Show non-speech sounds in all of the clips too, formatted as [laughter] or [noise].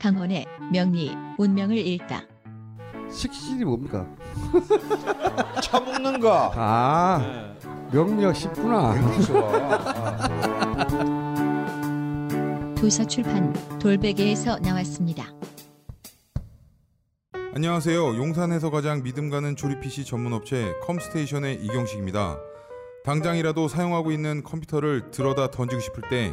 강원의 명리 운명을 읽다. 식신이 뭡니까? [laughs] 차 먹는 거. 아 네. 명리학 쉽구나. 도서출판 돌베개에서 나왔습니다. 안녕하세요. 용산에서 가장 믿음 가는 조립 PC 전문 업체 컴스테이션의 이경식입니다. 당장이라도 사용하고 있는 컴퓨터를 들어다 던지고 싶을 때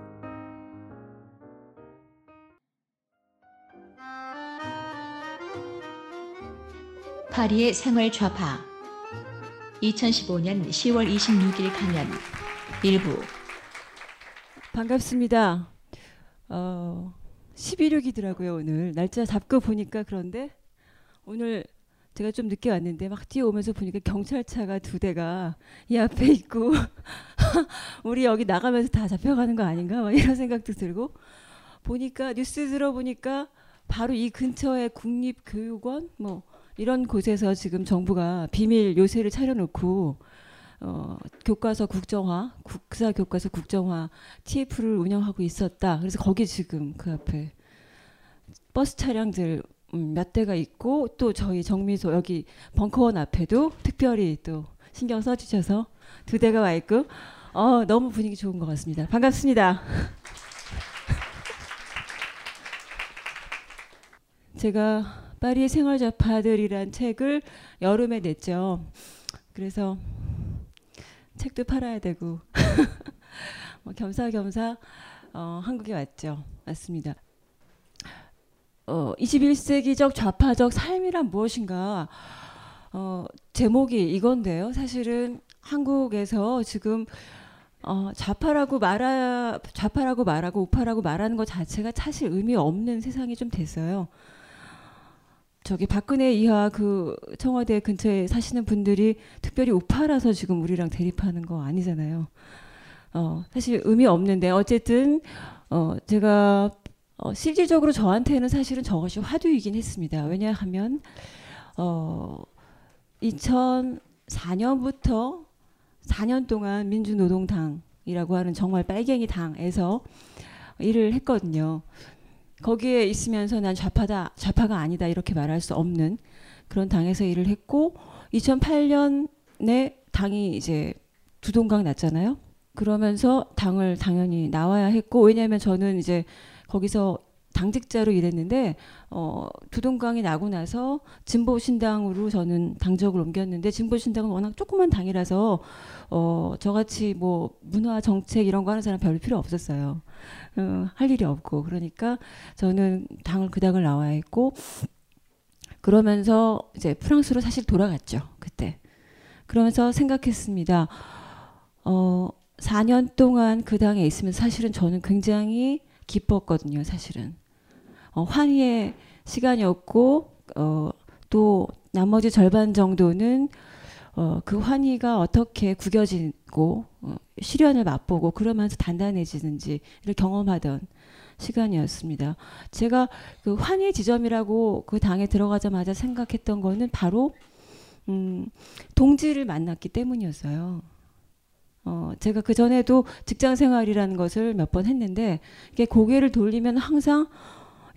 파리의 생활 좌파. 2015년 10월 26일 강연. 일부. 반갑습니다. 어, 11.6이더라고요, 오늘. 날짜 잡고 보니까 그런데 오늘 제가 좀 늦게 왔는데 막 뛰어오면서 보니까 경찰차가 두 대가 이 앞에 있고 [laughs] 우리 여기 나가면서 다 잡혀가는 거 아닌가? 막 이런 생각도 들고 보니까 뉴스 들어보니까 바로 이 근처에 국립교육원? 뭐 이런 곳에서 지금 정부가 비밀 요새를 차려놓고 어, 교과서 국정화, 국사 교과서 국정화 TF를 운영하고 있었다. 그래서 거기 지금 그 앞에 버스 차량들 음, 몇 대가 있고 또 저희 정미소 여기 벙커원 앞에도 특별히 또 신경 써주셔서 두 대가 와 있고 어, 너무 분위기 좋은 것 같습니다. 반갑습니다. [laughs] 제가 파리의 생활 좌파들이란 책을 여름에 냈죠. 그래서 책도 팔아야 되고 [laughs] 뭐 겸사겸사 어, 한국에 왔죠. 맞습니다. 어, 21세기적 좌파적 삶이란 무엇인가? 어, 제목이 이건데요. 사실은 한국에서 지금 어, 좌파라고 말하 좌파라고 말하고 우파라고 말하는 것 자체가 사실 의미 없는 세상이 좀 됐어요. 저기 박근혜 이하 그 청와대 근처에 사시는 분들이 특별히 우파라서 지금 우리랑 대립하는 거 아니잖아요. 어, 사실 의미 없는데 어쨌든 어, 제가 어, 실질적으로 저한테는 사실은 저것이 화두이긴 했습니다. 왜냐하면 어, 2004년부터 4년 동안 민주노동당이라고 하는 정말 빨갱이 당에서 일을 했거든요. 거기에 있으면서 난 좌파다, 좌파가 아니다 이렇게 말할 수 없는 그런 당에서 일을 했고 2008년에 당이 이제 두동강 났잖아요. 그러면서 당을 당연히 나와야 했고 왜냐하면 저는 이제 거기서 당직자로 일했는데 어, 두동강이 나고 나서 진보 신당으로 저는 당적을 옮겼는데 진보 신당은 워낙 조그만 당이라서 어, 저같이 뭐 문화 정책 이런 거 하는 사람 별 필요 없었어요. 어, 할 일이 없고 그러니까 저는 당을 그 당을 나와야 했고 그러면서 이제 프랑스로 사실 돌아갔죠 그때. 그러면서 생각했습니다. 어, 4년 동안 그 당에 있으면 사실은 저는 굉장히 기뻤거든요, 사실은. 어, 환희의 시간이었고, 어, 또 나머지 절반 정도는 어, 그 환희가 어떻게 구겨지고 어, 시련을 맛보고 그러면서 단단해지는지를 경험하던 시간이었습니다. 제가 그 환희 지점이라고 그 당에 들어가자마자 생각했던 거는 바로 음, 동지를 만났기 때문이었어요. 어, 제가 그 전에도 직장 생활이라는 것을 몇 번 했는데 이게 고개를 돌리면 항상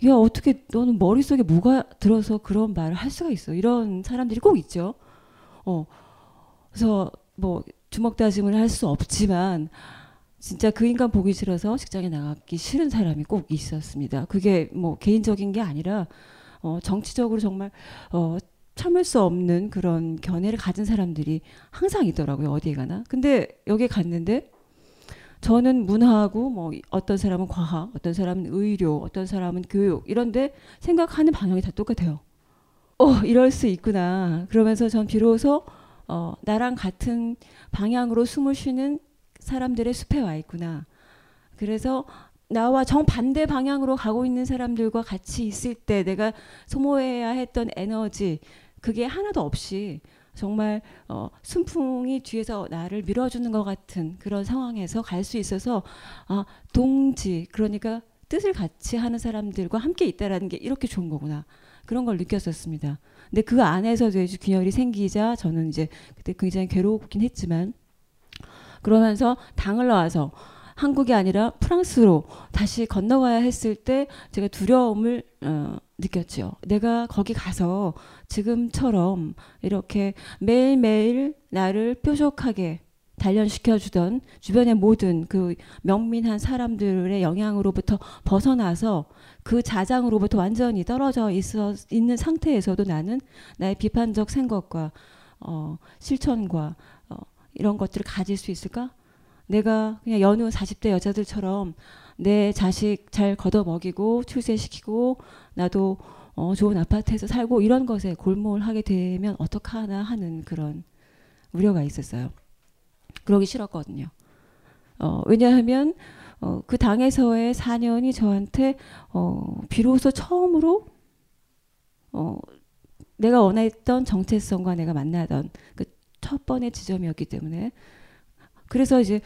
야 어떻게 너는 머릿속에 뭐가 들어서 그런 말을 할 수가 있어 이런 사람들이 꼭 있죠. 어, 그래서 뭐 주먹 다짐을 할 수 없지만 진짜 그 인간 보기 싫어서 직장에 나가기 싫은 사람이 꼭 있었습니다. 그게 뭐 개인적인 게 아니라 어, 정치적으로 정말 어, 참을 수 없는 그런 견해를 가진 사람들이 항상 있더라고요. 어디에 가나. 근데 여기 갔는데 저는 문화하고 뭐 어떤 사람은 과학, 어떤 사람은 의료, 어떤 사람은 교육 이런데 생각하는 방향이 다 똑같아요. 어, 이럴 수 있구나. 그러면서 전 비로소 어, 나랑 같은 방향으로 숨을 쉬는 사람들의 숲에 와 있구나. 그래서 나와 정반대 방향으로 가고 있는 사람들과 같이 있을 때 내가 소모해야 했던 에너지 그게 하나도 없이 정말 어, 순풍이 뒤에서 나를 밀어주는 것 같은 그런 상황에서 갈 수 있어서 아, 동지 그러니까 뜻을 같이 하는 사람들과 함께 있다라는 게 이렇게 좋은 거구나 그런 걸 느꼈었습니다. 근데 그 안에서도 이제 균열이 생기자 저는 이제 그때 굉장히 괴롭긴 했지만 그러면서 당을 나와서 한국이 아니라 프랑스로 다시 건너가야 했을 때 제가 두려움을 어, 느꼈죠. 내가 거기 가서 지금처럼 이렇게 매일매일 나를 뾰족하게 단련시켜 주던 주변의 모든 그 명민한 사람들의 영향으로부터 벗어나서 그 자장으로부터 완전히 떨어져 있어 있는 상태에서도 나는 나의 비판적 생각과 어, 실천과 어, 이런 것들을 가질 수 있을까? 내가 그냥 여느 40대 여자들처럼 내 자식 잘 걷어 먹이고 출세시키고 나도 어, 좋은 아파트에서 살고 이런 것에 골몰 하게 되면 어떡하나 하는 그런 우려가 있었어요. 그러기 싫었거든요. 어, 왜냐하면 어, 그 당에서의 4년이 저한테 어, 비로소 처음으로 어, 내가 원했던 정체성과 내가 만나던 그 첫 번의 지점이었기 때문에 그래서 이제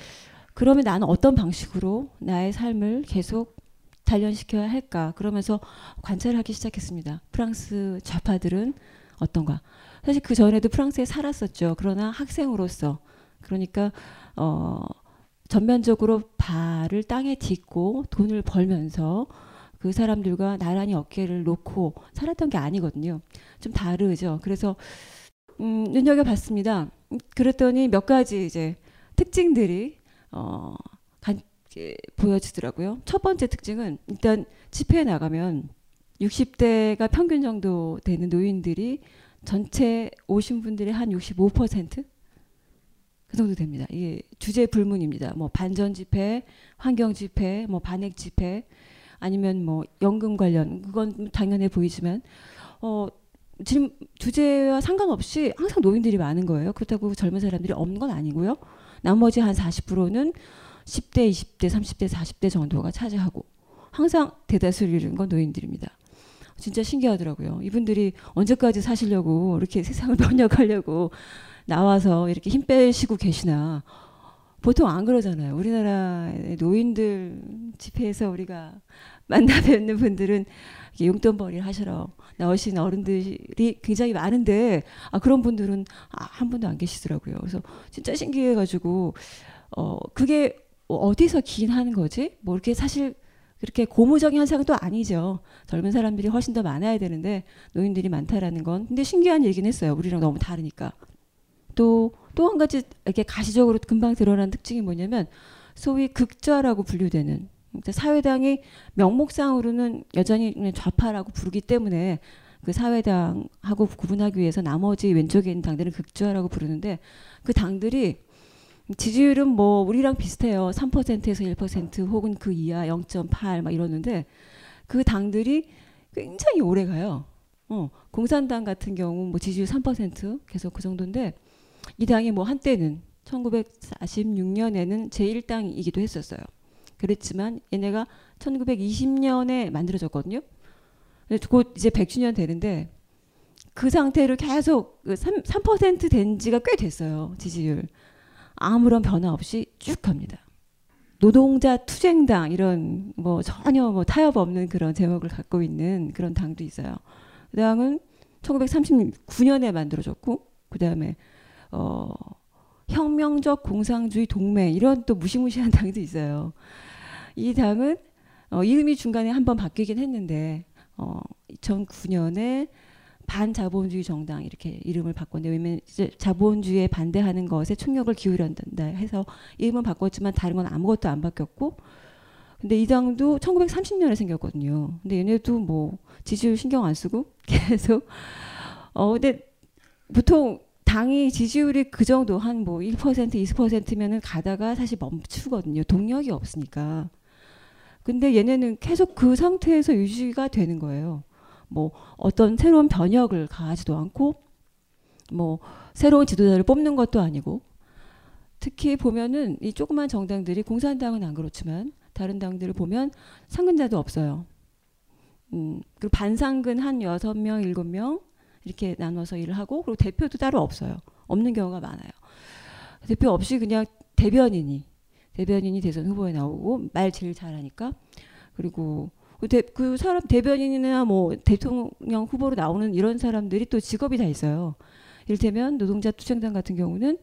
그러면 나는 어떤 방식으로 나의 삶을 계속 단련시켜야 할까 그러면서 관찰하기 시작했습니다. 프랑스 좌파들은 어떤가? 사실 그 전에도 프랑스에 살았었죠. 그러나 학생으로서 그러니까 어 전면적으로 발을 땅에 딛고 돈을 벌면서 그 사람들과 나란히 어깨를 놓고 살았던 게 아니거든요. 좀 다르죠. 그래서 음, 눈여겨봤습니다. 그랬더니 몇 가지 이제 특징들이 어, 간, 보여지더라고요. 첫 번째 특징은 일단 집회에 나가면 60대가 평균 정도 되는 노인들이 전체 오신 분들의 한 65%? 그 정도 됩니다. 이게 주제 불문입니다. 뭐 반전 집회, 환경 집회, 뭐 반핵 집회, 아니면 뭐 연금 관련 그건 당연해 보이지만 어 지금 주제와 상관없이 항상 노인들이 많은 거예요. 그렇다고 젊은 사람들이 없는 건 아니고요. 나머지 한 40%는 10대, 20대, 30대, 40대 정도가 차지하고 항상 대다수를 이루는 건 노인들입니다. 진짜 신기하더라고요. 이분들이 언제까지 사시려고 이렇게 세상을 [laughs] 번역하려고 나와서 이렇게 힘 빼시고 계시나. 보통 안 그러잖아요. 우리나라의 노인들 집회에서 우리가 [laughs] 만나 뵙는 분들은 용돈벌이를 하시러 나오신 어른들이 굉장히 많은데 아, 그런 분들은 아, 한 분도 안 계시더라고요. 그래서 진짜 신기해가지고 어 그게 어디서 기인하는 거지? 뭐 이렇게 사실 그렇게 고무적인 현상은 또 아니죠. 젊은 사람들이 훨씬 더 많아야 되는데 노인들이 많다라는 건 근데 신기한 얘기는 했어요. 우리랑 너무 다르니까. 또 또 한 가지 이렇게 가시적으로 금방 드러난 특징이 뭐냐면 소위 극좌라고 분류되는 사회당이 명목상으로는 여전히 좌파라고 부르기 때문에 그 사회당하고 구분하기 위해서 나머지 왼쪽에 있는 당들은 극좌라고 부르는데 그 당들이 지지율은 뭐 우리랑 비슷해요. 3%에서 1% 혹은 그 이하 0.8 막 이러는데 그 당들이 굉장히 오래 가요. 어, 공산당 같은 경우 뭐 지지율 3% 계속 그 정도인데 이 당이 뭐 한때는 1946년에는 제1당이기도 했었어요. 그랬지만 얘네가 1920년에 만들어졌거든요. 곧 이제 100주년 되는데 그 상태로 계속 3, 그 3%된 지가 꽤 됐어요. 지지율. 아무런 변화 없이 쭉 갑니다. 노동자 투쟁당 이런 뭐 전혀 뭐 타협 없는 그런 제목을 갖고 있는 그런 당도 있어요. 그 당은 1939년에 만들어졌고 그 다음에 어 혁명적 공상주의 동맹 이런 또 무시무시한 당도 있어요. 이 당은 어, 이름이 중간에 한번 바뀌긴 했는데 어, 2009년에 반자본주의 정당 이렇게 이름을 바꿨는데 왜냐면 자본주의에 반대하는 것에 총력을 기울여야 된다 해서 이름은 바꿨지만 다른 건 아무것도 안 바뀌었고 근데 이 당도 1930년에 생겼거든요. 근데 얘네도 뭐 지지율 신경 안 쓰고 [laughs] 계속 어 근데 보통 당이 지지율이 그 정도 한 뭐 1% 20%면은 가다가 사실 멈추거든요. 동력이 없으니까. 근데 얘네는 계속 그 상태에서 유지가 되는 거예요. 뭐 어떤 새로운 변혁을 가하지도 않고 뭐 새로운 지도자를 뽑는 것도 아니고 특히 보면은 이 조그만 정당들이 공산당은 안 그렇지만 다른 당들을 보면 상근자도 없어요. 음, 그리고 반상근 한 여섯 명 일곱 명 이렇게 나눠서 일을 하고 그리고 대표도 따로 없어요. 없는 경우가 많아요. 대표 없이 그냥 대변인이 대변인이 대선 후보에 나오고 말 제일 잘하니까 그리고 그, 대, 그 사람 대변인이나 뭐 대통령 후보로 나오는 이런 사람들이 또 직업이 다 있어요. 이를테면 노동자 투쟁단 같은 경우는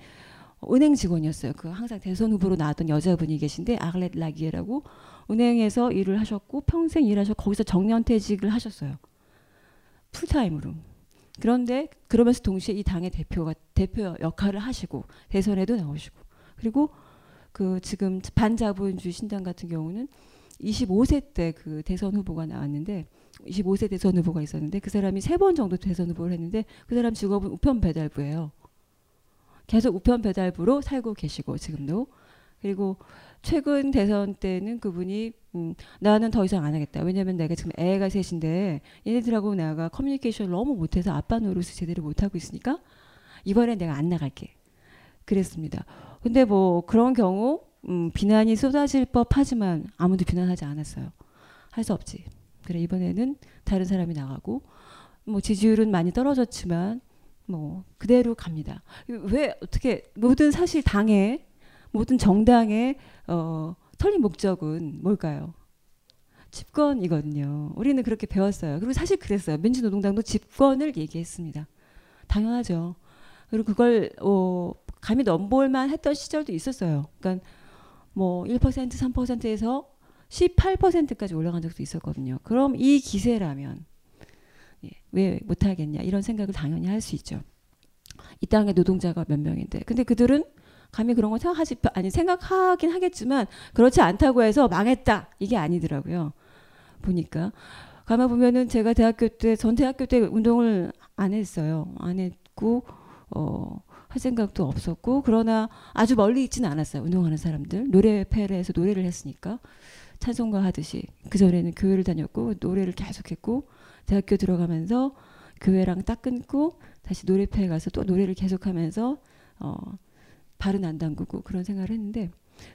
은행 직원이었어요. 그 항상 대선 후보로 나왔던 여자분이 계신데 아글렛 라기에라고 은행에서 일을 하셨고 평생 일하셨고 거기서 정년퇴직을 하셨어요. 풀타임으로. 그런데 그러면서 동시에 이 당의 대표가 대표 역할을 하시고 대선에도 나오시고 그리고 그 지금 반자본주의 신당 같은 경우는 25세 때 그 대선 후보가 나왔는데 25세 대선 후보가 있었는데 그 사람이 세 번 정도 대선 후보를 했는데 그 사람 직업은 우편 배달부예요. 계속 우편 배달부로 살고 계시고 지금도 그리고 최근 대선 때는 그분이 음, 나는 더 이상 안 하겠다. 왜냐면 내가 지금 애가 셋인데 얘네들하고 내가 커뮤니케이션을 너무 못해서 아빠 노릇을 제대로 못하고 있으니까 이번엔 내가 안 나갈게. 그랬습니다. 근데 뭐 그런 경우 음, 비난이 쏟아질 법하지만 아무도 비난하지 않았어요. 할 수 없지. 그래 이번에는 다른 사람이 나가고 뭐 지지율은 많이 떨어졌지만 뭐 그대로 갑니다. 왜 어떻게 모든 사실 당의 모든 정당의 어, 설립 목적은 뭘까요? 집권이거든요. 우리는 그렇게 배웠어요. 그리고 사실 그랬어요. 민주노동당도 집권을 얘기했습니다. 당연하죠. 그리고 그걸 어, 감히 넘볼만 했던 시절도 있었어요. 그러니까 뭐 1% 3%에서 18%까지 올라간 적도 있었거든요. 그럼 이 기세라면 예, 왜 못하겠냐 이런 생각을 당연히 할 수 있죠. 이 땅에 노동자가 몇 명인데 근데 그들은 감히 그런 거 생각하지 아니 생각하긴 하겠지만 그렇지 않다고 해서 망했다 이게 아니더라고요. 보니까 가만 보면은 제가 대학교 때 전 대학교 때 운동을 안 했어요. 안 했고 어. 할 생각도 없었고 그러나 아주 멀리 있지는 않았어요. 운동하는 사람들 노래패를 해서 노래를 했으니까 찬송가 하듯이 그 전에는 교회를 다녔고 노래를 계속했고 대학교 들어가면서 교회랑 딱 끊고 다시 노래패에 가서 또 노래를 계속하면서 어, 발은 안 담그고 그런 생각을 했는데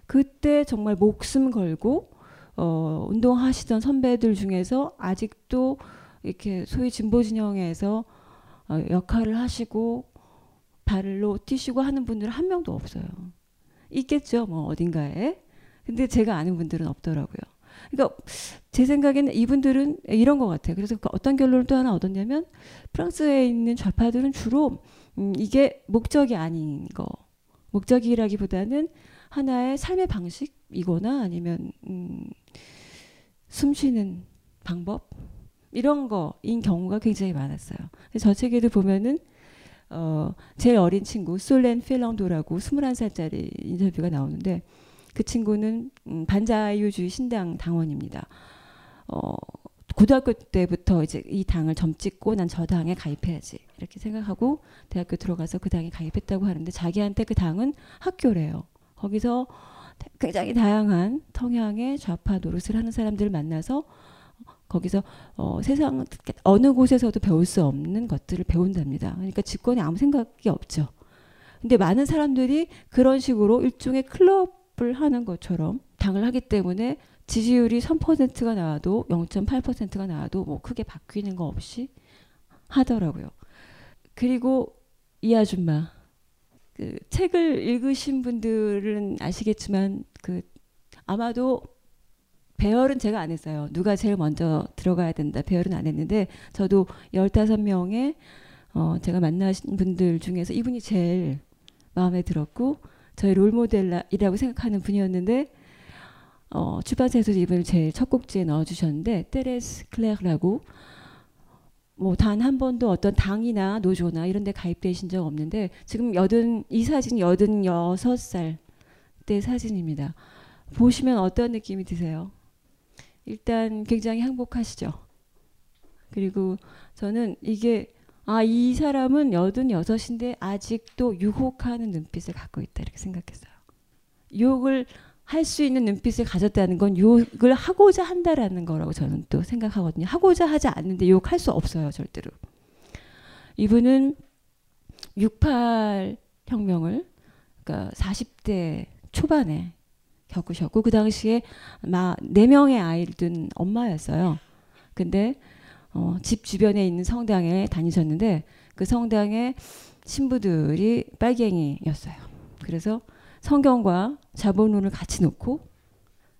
그때 정말 목숨 걸고 어, 운동하시던 선배들 중에서 아직도 이렇게 소위 진보 진영에서 어, 역할을 하시고 발로 뛰시고 하는 분들은 한 명도 없어요. 있겠죠, 뭐 어딘가에. 근데 제가 아는 분들은 없더라고요. 그러니까 제 생각에는 이분들은 이런 것 같아요. 그래서 그 어떤 결론을 또 하나 얻었냐면 프랑스에 있는 좌파들은 주로 음, 이게 목적이 아닌 거. 목적이라기보다는 하나의 삶의 방식이거나 아니면 음, 숨 쉬는 방법 이런 거인 경우가 굉장히 많았어요. 저 책에도 보면은 어, 제일 어린 친구 솔렌 필랑도라고 21살짜리 인터뷰가 나오는데 그 친구는 음, 반자유주의 신당 당원입니다. 어, 고등학교 때부터 이제 이 당을 점 찍고 난 저 당에 가입해야지 이렇게 생각하고 대학교 들어가서 그 당에 가입했다고 하는데 자기한테 그 당은 학교래요. 거기서 굉장히 다양한 성향의 좌파 노릇을 하는 사람들을 만나서 거기서 어, 세상 어느 곳에서도 배울 수 없는 것들을 배운답니다. 그러니까 집권에 아무 생각이 없죠. 근데 많은 사람들이 그런 식으로 일종의 클럽을 하는 것처럼 당을 하기 때문에 지지율이 3%가 나와도 0.8%가 나와도 뭐 크게 바뀌는 거 없이 하더라고요. 그리고 이 아줌마 그 책을 읽으신 분들은 아시겠지만 그 아마도 배열은 제가 안 했어요. 누가 제일 먼저 들어가야 된다. 배열은 안 했는데 저도 15명의 어 제가 만나신 분들 중에서 이분이 제일 마음에 들었고 저희 롤모델이라고 생각하는 분이었는데 어 출판사에서 이분을 제일 첫 곡지에 넣어주셨는데 테레스 클레르라고 뭐 단 한 번도 어떤 당이나 노조나 이런 데 가입되신 적 없는데 지금 여든 이 사진 여든 여섯 살 때 사진입니다. 보시면 어떤 느낌이 드세요? 일단 굉장히 행복하시죠. 그리고 저는 이게 아, 이 사람은 여든 여섯인데 아직도 유혹하는 눈빛을 갖고 있다 이렇게 생각했어요. 유혹을 할 수 있는 눈빛을 가졌다는 건 유혹을 하고자 한다라는 거라고 저는 또 생각하거든요. 하고자 하지 않는데 유혹할 수 없어요, 절대로. 이분은 68 혁명을 그러니까 40대 초반에 겪으셨고 그 당시에 막네 명의 아이를 둔 엄마였어요. 근데 어, 집 주변에 있는 성당에 다니셨는데 그 성당의 신부들이 빨갱이였어요. 그래서 성경과 자본론을 같이 놓고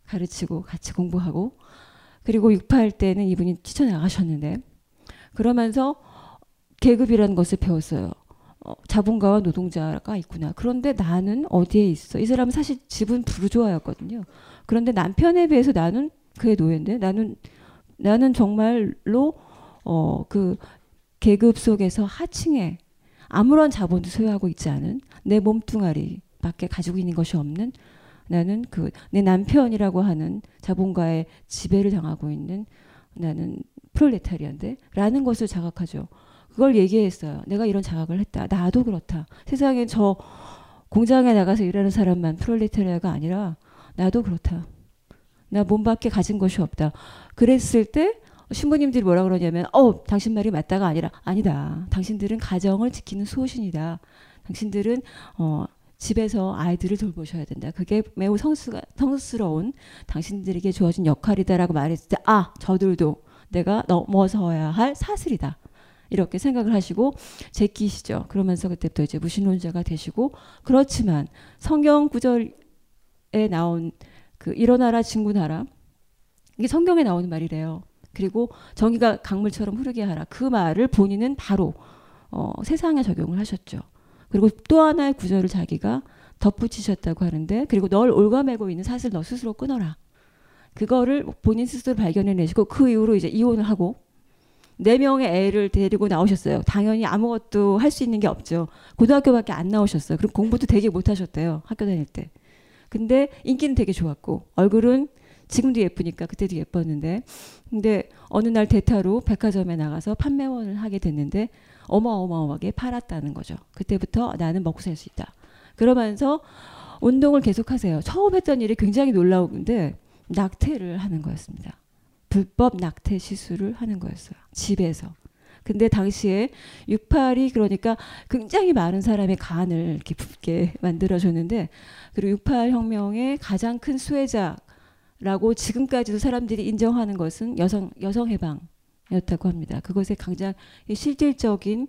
가르치고 같이 공부하고 그리고 6.8 때는 이분이 뛰쳐나가셨는데 그러면서 계급이라는 것을 배웠어요. 어, 자본가와 노동자가 있구나. 그런데 나는 어디에 있어? 이 사람은 사실 집은 부르주아였거든요. 그런데 남편에 비해서 나는 그의 노예인데 나는 나는 정말로 어 그 계급 속에서 하층에 아무런 자본도 소유하고 있지 않은 내 몸뚱아리밖에 가지고 있는 것이 없는 나는 그 내 남편이라고 하는 자본가의 지배를 당하고 있는 나는 프롤레타리아인데 라는 것을 자각하죠. 그걸 얘기했어요. 내가 이런 자각을 했다. 나도 그렇다. 세상에 저 공장에 나가서 일하는 사람만 프롤레타리아가 아니라 나도 그렇다. 나 몸밖에 가진 것이 없다. 그랬을 때 신부님들이 뭐라 그러냐면 어 당신 말이 맞다가 아니라 아니다. 당신들은 가정을 지키는 수호신이다. 당신들은 어 집에서 아이들을 돌보셔야 된다. 그게 매우 성스가, 성스러운 당신들에게 주어진 역할이다라고 말했을 때 아 저들도 내가 넘어서야 할 사슬이다. 이렇게 생각을 하시고 제끼시죠. 그러면서 그때부터 이제 무신론자가 되시고 그렇지만 성경 구절에 나온 그 일어나라 진군하라 이게 성경에 나오는 말이래요. 그리고 정의가 강물처럼 흐르게 하라 그 말을 본인은 바로 어, 세상에 적용을 하셨죠. 그리고 또 하나의 구절을 자기가 덧붙이셨다고 하는데 그리고 널 올가매고 있는 사슬 너 스스로 끊어라. 그거를 본인 스스로 발견해내시고 그 이후로 이제 이혼을 하고 네 명의 애를 데리고 나오셨어요. 당연히 아무것도 할 수 있는 게 없죠. 고등학교밖에 안 나오셨어요. 그리고 공부도 되게 못하셨대요. 학교 다닐 때. 근데 인기는 되게 좋았고 얼굴은 지금도 예쁘니까 그때도 예뻤는데 근데 어느 날 대타로 백화점에 나가서 판매원을 하게 됐는데 어마어마하게 팔았다는 거죠. 그때부터 나는 먹고 살 수 있다. 그러면서 운동을 계속하세요. 처음 했던 일이 굉장히 놀라운데 낙태를 하는 거였습니다. 불법 낙태 시술을 하는 거였어요. 집에서. 근데 당시에 68이 그러니까 굉장히 많은 사람의 간을 이렇게 만들어줬는데 그리고 68 혁명의 가장 큰 수혜자라고 지금까지도 사람들이 인정하는 것은 여성 여성 해방이었다고 합니다. 그것의 가장 실질적인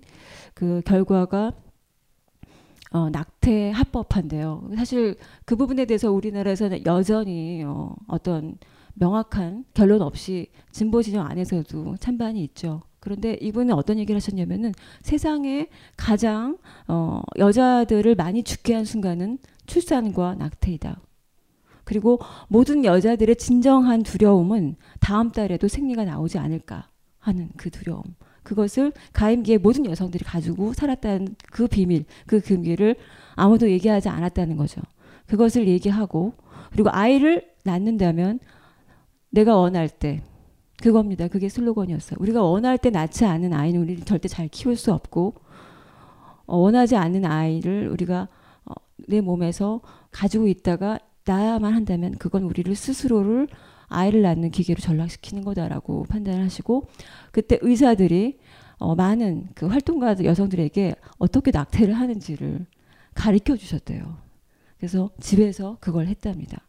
그 결과가 어, 낙태 합법한데요. 사실 그 부분에 대해서 우리나라에서는 여전히 어, 어떤 명확한 결론 없이 진보 진영 안에서도 찬반이 있죠. 그런데 이분은 어떤 얘기를 하셨냐면은 세상에 가장 어, 여자들을 많이 죽게 한 순간은 출산과 낙태이다. 그리고 모든 여자들의 진정한 두려움은 다음 달에도 생리가 나오지 않을까 하는 그 두려움. 그것을 가임기의 모든 여성들이 가지고 살았다는 그 비밀, 그 금기를 아무도 얘기하지 않았다는 거죠. 그것을 얘기하고 그리고 아이를 낳는다면 내가 원할 때 그겁니다. 그게 슬로건이었어요. 우리가 원할 때 낳지 않은 아이는 우리를 절대 잘 키울 수 없고 어, 원하지 않는 아이를 우리가 어, 내 몸에서 가지고 있다가 낳아야만 한다면 그건 우리를 스스로를 아이를 낳는 기계로 전락시키는 거다라고 판단을 하시고 그때 의사들이 어, 많은 그 활동가 여성들에게 어떻게 낙태를 하는지를 가르쳐 주셨대요. 그래서 집에서 그걸 했답니다.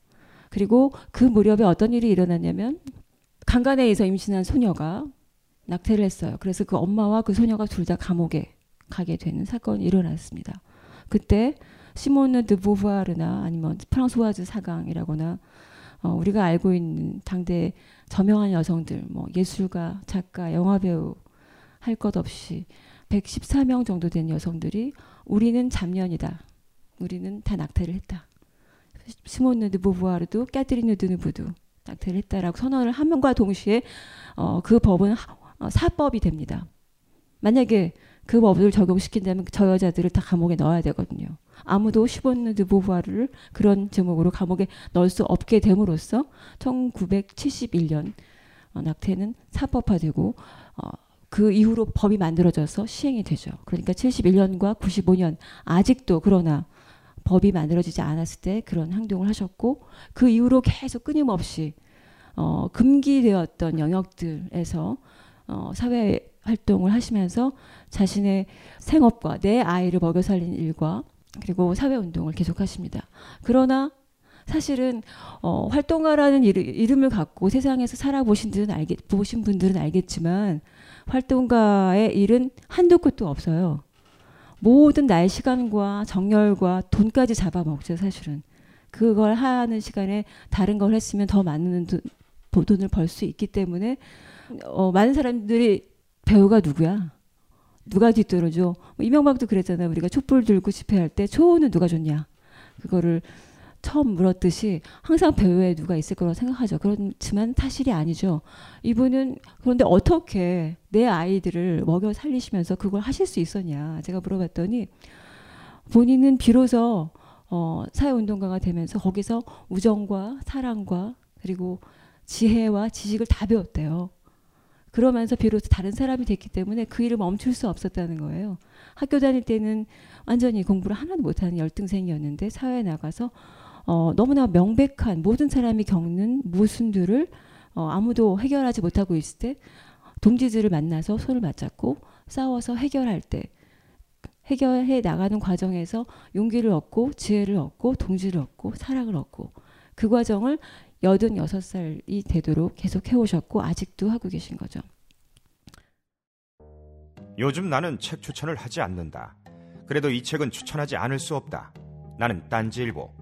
그리고 그 무렵에 어떤 일이 일어났냐면 강간에 의해서 임신한 소녀가 낙태를 했어요. 그래서 그 엄마와 그 소녀가 둘 다 감옥에 가게 되는 사건이 일어났습니다. 그때 시모르 드 보부아르나 아니면 프랑스와즈 사강이라거나 어, 우리가 알고 있는 당대 저명한 여성들, 뭐 예술가, 작가, 영화배우 할 것 없이 114명 정도 된 여성들이 우리는 잡년이다. 우리는 다 낙태를 했다. 시몬느 드 보부아르도 까트리느 드누브도 낙태를 했다라고 선언을 함과 동시에 어, 그 법은 하, 어, 사법이 됩니다. 만약에 그 법을 적용시킨다면 저 여자들을 다 감옥에 넣어야 되거든요. 아무도 슈버느 드보부아를 그런 제목으로 감옥에 넣을 수 없게 됨으로써 1971년 어, 낙태는 사법화되고 어, 그 이후로 법이 만들어져서 시행이 되죠. 그러니까 71년과 95년 아직도 그러나 법이 만들어지지 않았을 때 그런 행동을 하셨고 그 이후로 계속 끊임없이 어, 금기되었던 영역들에서 어, 사회 활동을 하시면서 자신의 생업과 내 아이를 먹여 살린 일과 그리고 사회 운동을 계속하십니다. 그러나 사실은 어, 활동가라는 이름, 을 갖고 세상에서 살아보신 분들은 알겠, 보신 분들은 알겠지만 활동가의 일은 한도 끝도 없어요. 모든 나의 시간과 정열과 돈까지 잡아먹죠, 사실은. 그걸 하는 시간에 다른 걸 했으면 더 많은 돈, 돈을 벌 수 있기 때문에 어, 많은 사람들이 배우가 누구야? 누가 뒤떨어져? 뭐 이명박도 그랬잖아요. 우리가 촛불 들고 집회할 때 초는 누가 줬냐? 그거를 처음 물었듯이 항상 배우에 누가 있을 거라고 생각하죠. 그렇지만 사실이 아니죠. 이분은 그런데 어떻게 내 아이들을 먹여 살리시면서 그걸 하실 수 있었냐? 제가 물어봤더니 본인은 비로소 어, 사회운동가가 되면서 거기서 우정과 사랑과 그리고 지혜와 지식을 다 배웠대요. 그러면서 비로소 다른 사람이 됐기 때문에 그 일을 멈출 수 없었다는 거예요. 학교 다닐 때는 완전히 공부를 하나도 못하는 열등생이었는데 사회에 나가서 어, 너무나 명백한 모든 사람이 겪는 모순들을 어, 아무도 해결하지 못하고 있을 때 동지들을 만나서 손을 맞잡고 싸워서 해결할 때 해결해 나가는 과정에서 용기를 얻고 지혜를 얻고 동지를 얻고 사랑을 얻고 그 과정을 86살이 되도록 계속 해오셨고 아직도 하고 계신 거죠. 요즘 나는 책 추천을 하지 않는다. 그래도 이 책은 추천하지 않을 수 없다. 나는 딴지일보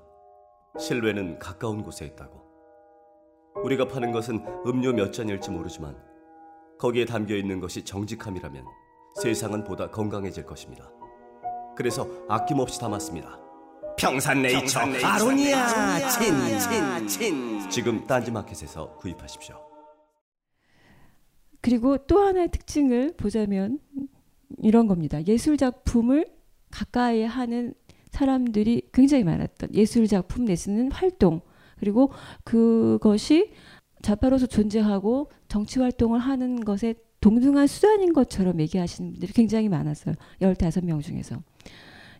실외는 가까운 곳에 있다고. 우리가 파는 것은 음료 몇 잔일지 모르지만 거기에 담겨 있는 것이 정직함이라면 세상은 보다 건강해질 것입니다. 그래서 아낌없이 담았습니다. 평산네이처, 아로니아 친, 친, 친. 지금 딴지마켓에서 구입하십시오. 그리고 또 하나의 특징을 보자면 이런 겁니다. 예술 작품을 가까이 하는 사람들이 굉장히 많았던 예술 작품 내지는 활동 그리고 그것이 좌파로서 존재하고 정치 활동을 하는 것에 동등한 수단인 것처럼 얘기하시는 분들이 굉장히 많았어요. 15명 중에서.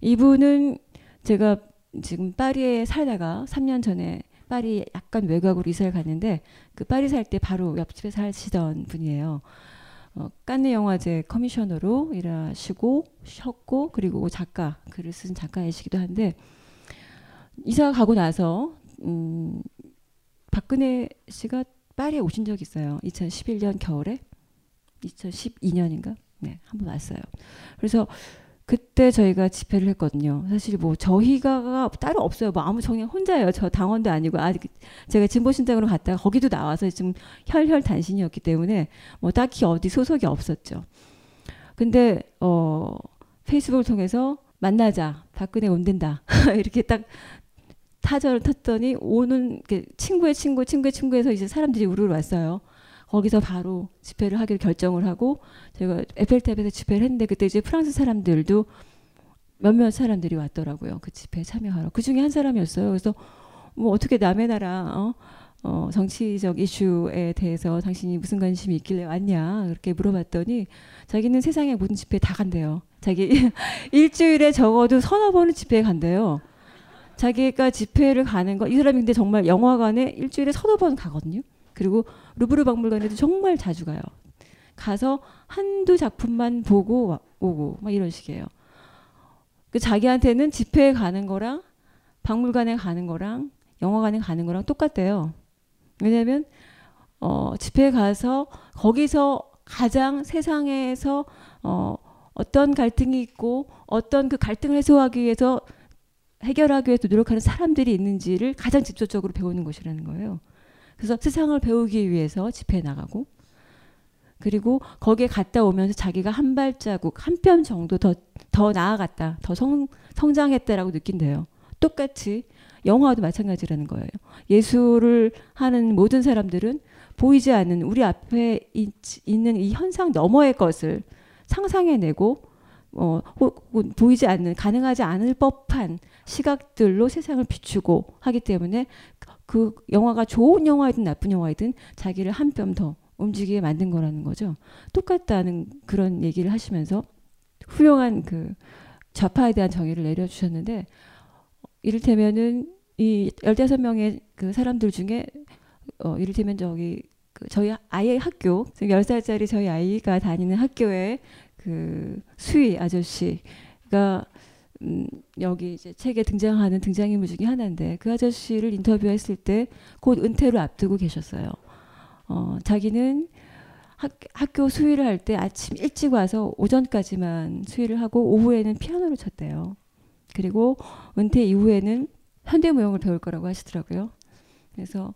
이분은 제가 지금 파리에 살다가 3년 전에 파리 약간 외곽으로 이사를 갔는데 그 파리 살 때 바로 옆집에 사시던 분이에요. 어, 깐느 영화제 커미셔너로 일하시고 셨고 그리고 작가 글을 쓴 작가이시기도 한데 이사 가고 나서 음, 박근혜 씨가 파리에 오신 적 있어요. 2011년 겨울에 2012년인가 네 한 번 왔어요. 그래서 그때 저희가 집회를 했거든요. 사실 뭐 저희가 따로 없어요. 뭐 아무 정냥 혼자예요. 저 당원도 아니고 아 제가 진보신당으로 갔다가 거기도 나와서 지금 혈혈 단신이었기 때문에 뭐 딱히 어디 소속이 없었죠. 근데 어 페이스북을 통해서 만나자 박근혜 온댄다 [laughs] 이렇게 딱 타절을 탔더니 오는 친구의 친구 친구의 친구에서 이제 사람들이 우르르 왔어요. 거기서 바로 집회를 하기로 결정을 하고 제가 에펠탑에서 집회를 했는데 그때 이제 프랑스 사람들도 몇몇 사람들이 왔더라고요. 그 집회에 참여하러. 그 중에 한 사람이었어요. 그래서 뭐 어떻게 남의 나라 어? 어, 정치적 이슈에 대해서 당신이 무슨 관심이 있길래 왔냐 그렇게 물어봤더니 자기는 세상의 모든 집회에 다 간대요. 자기 [laughs] 일주일에 적어도 서너 번은 집회에 간대요. 자기가 집회를 가는 거 이 사람이 근데 정말 영화관에 일주일에 서너 번 가거든요. 그리고 루브르 박물관에도 정말 자주 가요. 가서 한두 작품만 보고 와- 오고 막 이런 식이에요. 그 자기한테는 집회에 가는 거랑 박물관에 가는 거랑 영화관에 가는 거랑 똑같대요. 왜냐하면 어, 집회에 가서 거기서 가장 세상에서 어, 어떤 갈등이 있고 어떤 그 갈등을 해소하기 위해서 해결하기 위해서 노력하는 사람들이 있는지를 가장 직접적으로 배우는 것이라는 거예요. 그래서 세상을 배우기 위해서 집회에 나가고 그리고 거기에 갔다 오면서 자기가 한 발자국 한 뼘 정도 더 더 나아갔다, 더 성, 성장했다라고 느낀대요. 똑같이 영화도 마찬가지라는 거예요. 예술을 하는 모든 사람들은 보이지 않는 우리 앞에 있, 있는 이 현상 너머의 것을 상상해내고 어, 혹은 보이지 않는 가능하지 않을 법한 시각들로 세상을 비추고 하기 때문에 그 영화가 좋은 영화이든 나쁜 영화이든 자기를 한 뼘 더 움직이게 만든 거라는 거죠. 똑같다는 그런 얘기를 하시면서 훌륭한 그 좌파에 대한 정의를 내려주셨는데 이를테면은 이 15명의 그 사람들 중에 어 이를테면 저기 그 저희 아이의 학교 10살짜리 저희 아이가 다니는 학교에 그 수희 아저씨가 음 여기 이제 책에 등장하는 등장인물 중에 하나인데 그 아저씨를 인터뷰했을 때 곧 은퇴를 앞두고 계셨어요. 어 자기는 학, 학교 수의를 할 때 아침 일찍 와서 오전까지만 수의를 하고 오후에는 피아노를 쳤대요. 그리고 은퇴 이후에는 현대무용을 배울 거라고 하시더라고요. 그래서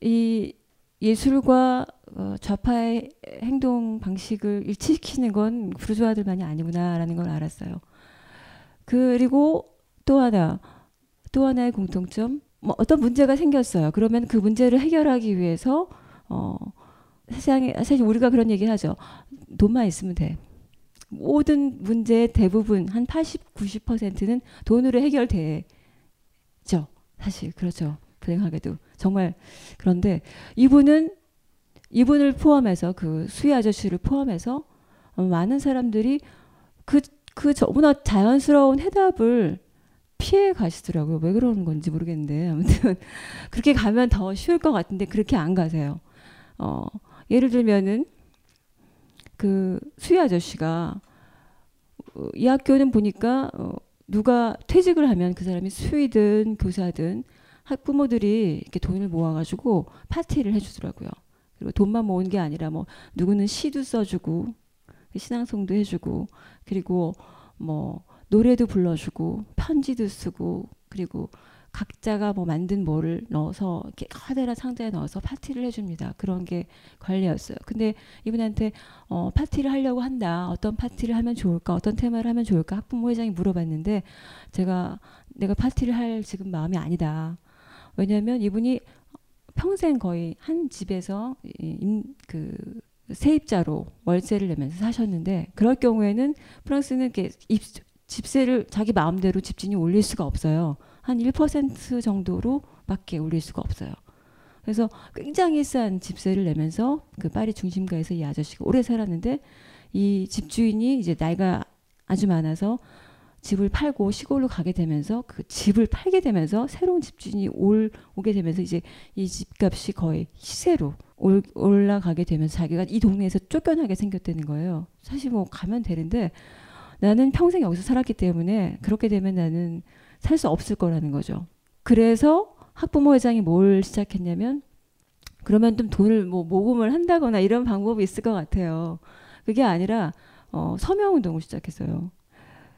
이 예술과 어, 좌파의 행동 방식을 일치시키는 건 부르주아들만이 아니구나라는 걸 알았어요. 그리고 또 하나, 또 하나의 공통점, 뭐 어떤 문제가 생겼어요. 그러면 그 문제를 해결하기 위해서 어, 세상에 사실 우리가 그런 얘기 하죠. 돈만 있으면 돼. 모든 문제의 대부분 한 80, 90%는 돈으로 해결되죠. 사실 그렇죠. 불행하게도 정말 그런데 이분은 이분을 포함해서 그 수희 아저씨를 포함해서 어, 많은 사람들이 그, 그 너무나 자연스러운 해답을 피해 가시더라고요. 왜 그러는 건지 모르겠는데 아무튼 [laughs] 그렇게 가면 더 쉬울 것 같은데 그렇게 안 가세요. 어, 예를 들면은 그 수희 아저씨가 어, 이 학교는 보니까 어, 누가 퇴직을 하면 그 사람이 수의든 교사든 학부모들이 이렇게 돈을 모아가지고 파티를 해주더라고요. 그리고 돈만 모은 게 아니라 뭐 누구는 시도 써주고 신앙송도 해주고 그리고 뭐 노래도 불러주고 편지도 쓰고 그리고 각자가 뭐 만든 뭐를 넣어서 이렇게 커다란 상자에 넣어서 파티를 해줍니다. 그런 게 관리였어요. 근데 이분한테 어, 파티를 하려고 한다. 어떤 파티를 하면 좋을까? 어떤 테마를 하면 좋을까? 학부모 회장이 물어봤는데 제가 내가 파티를 할 지금 마음이 아니다. 왜냐하면 이분이 평생 거의 한 집에서 임, 그 세입자로 월세를 내면서 사셨는데 그럴 경우에는 프랑스는 이렇게 입, 집세를 자기 마음대로 집주인이 올릴 수가 없어요. 한 1% 정도로밖에 올릴 수가 없어요. 그래서 굉장히 싼 집세를 내면서 그 파리 중심가에서 이 아저씨가 오래 살았는데 이 집주인이 이제 나이가 아주 많아서 집을 팔고 시골로 가게 되면서 그 집을 팔게 되면서 새로운 집주인이 올 오게 되면서 이제 이 집값이 거의 시세로 올, 올라가게 되면서 자기가 이 동네에서 쫓겨나게 생겼다는 거예요. 사실 뭐 가면 되는데 나는 평생 여기서 살았기 때문에 그렇게 되면 나는 살 수 없을 거라는 거죠. 그래서 학부모 회장이 뭘 시작했냐면 그러면 좀 돈을 뭐 모금을 한다거나 이런 방법이 있을 것 같아요. 그게 아니라 어, 서명 운동을 시작했어요.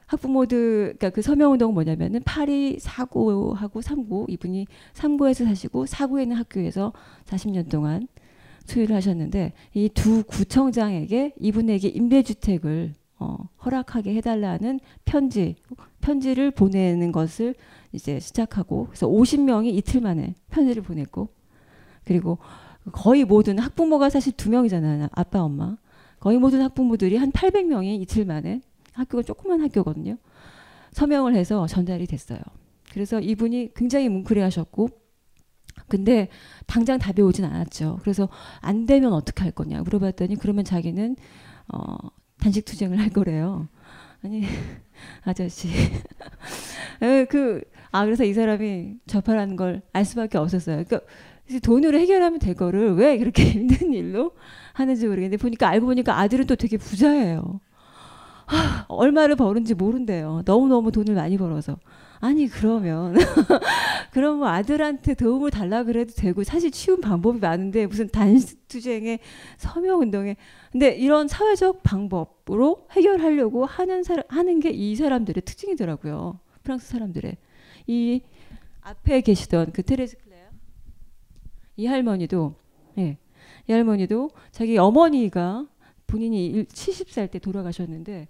학부모들 그러니까 그 서명 운동은 뭐냐면은 파리 4구하고 3구 이분이 3구에서 사시고 4구에 있는 학교에서 40년 동안 수유를 하셨는데 이 두 구청장에게 이분에게 임대주택을 어, 허락하게 해달라는 편지 편지를 보내는 것을 이제 시작하고 그래서 50명이 이틀 만에 편지를 보냈고 그리고 거의 모든 학부모가 사실 두 명이잖아요. 아빠 엄마. 거의 모든 학부모들이 한 800명이 이틀 만에 학교가 조그만 학교거든요 서명을 해서 전달이 됐어요 그래서 이분이 굉장히 뭉클해하셨고 근데 당장 답이 오진 않았죠 그래서 안 되면 어떻게 할 거냐 물어봤더니 그러면 자기는 어, 단식 투쟁을 할 거래요. 아니 [laughs] 아저씨 [laughs] 그 아 그래서 이 사람이 좌파라는 걸 알 수밖에 없었어요. 그러니까 돈으로 해결하면 될 거를 왜 그렇게 [laughs] 힘든 일로 하는지 모르겠는데 보니까 알고 보니까 아들은 또 되게 부자예요. 하, [gasps] 얼마를 버는지 모른대요. 너무너무 돈을 많이 벌어서. 아니 그러면 [laughs] 그럼 뭐 아들한테 도움을 달라 그래도 되고 사실 치운 방법이 많은데 무슨 단투쟁에 서명 운동에 근데 이런 사회적 방법으로 해결하려고 하는 사람 하는 게 이 사람들의 특징이더라고요. 프랑스 사람들의 이 앞에 계시던 그 테레스 클레어 이 할머니도 예. 이 할머니도 자기 어머니가 본인이 70살 때 돌아가셨는데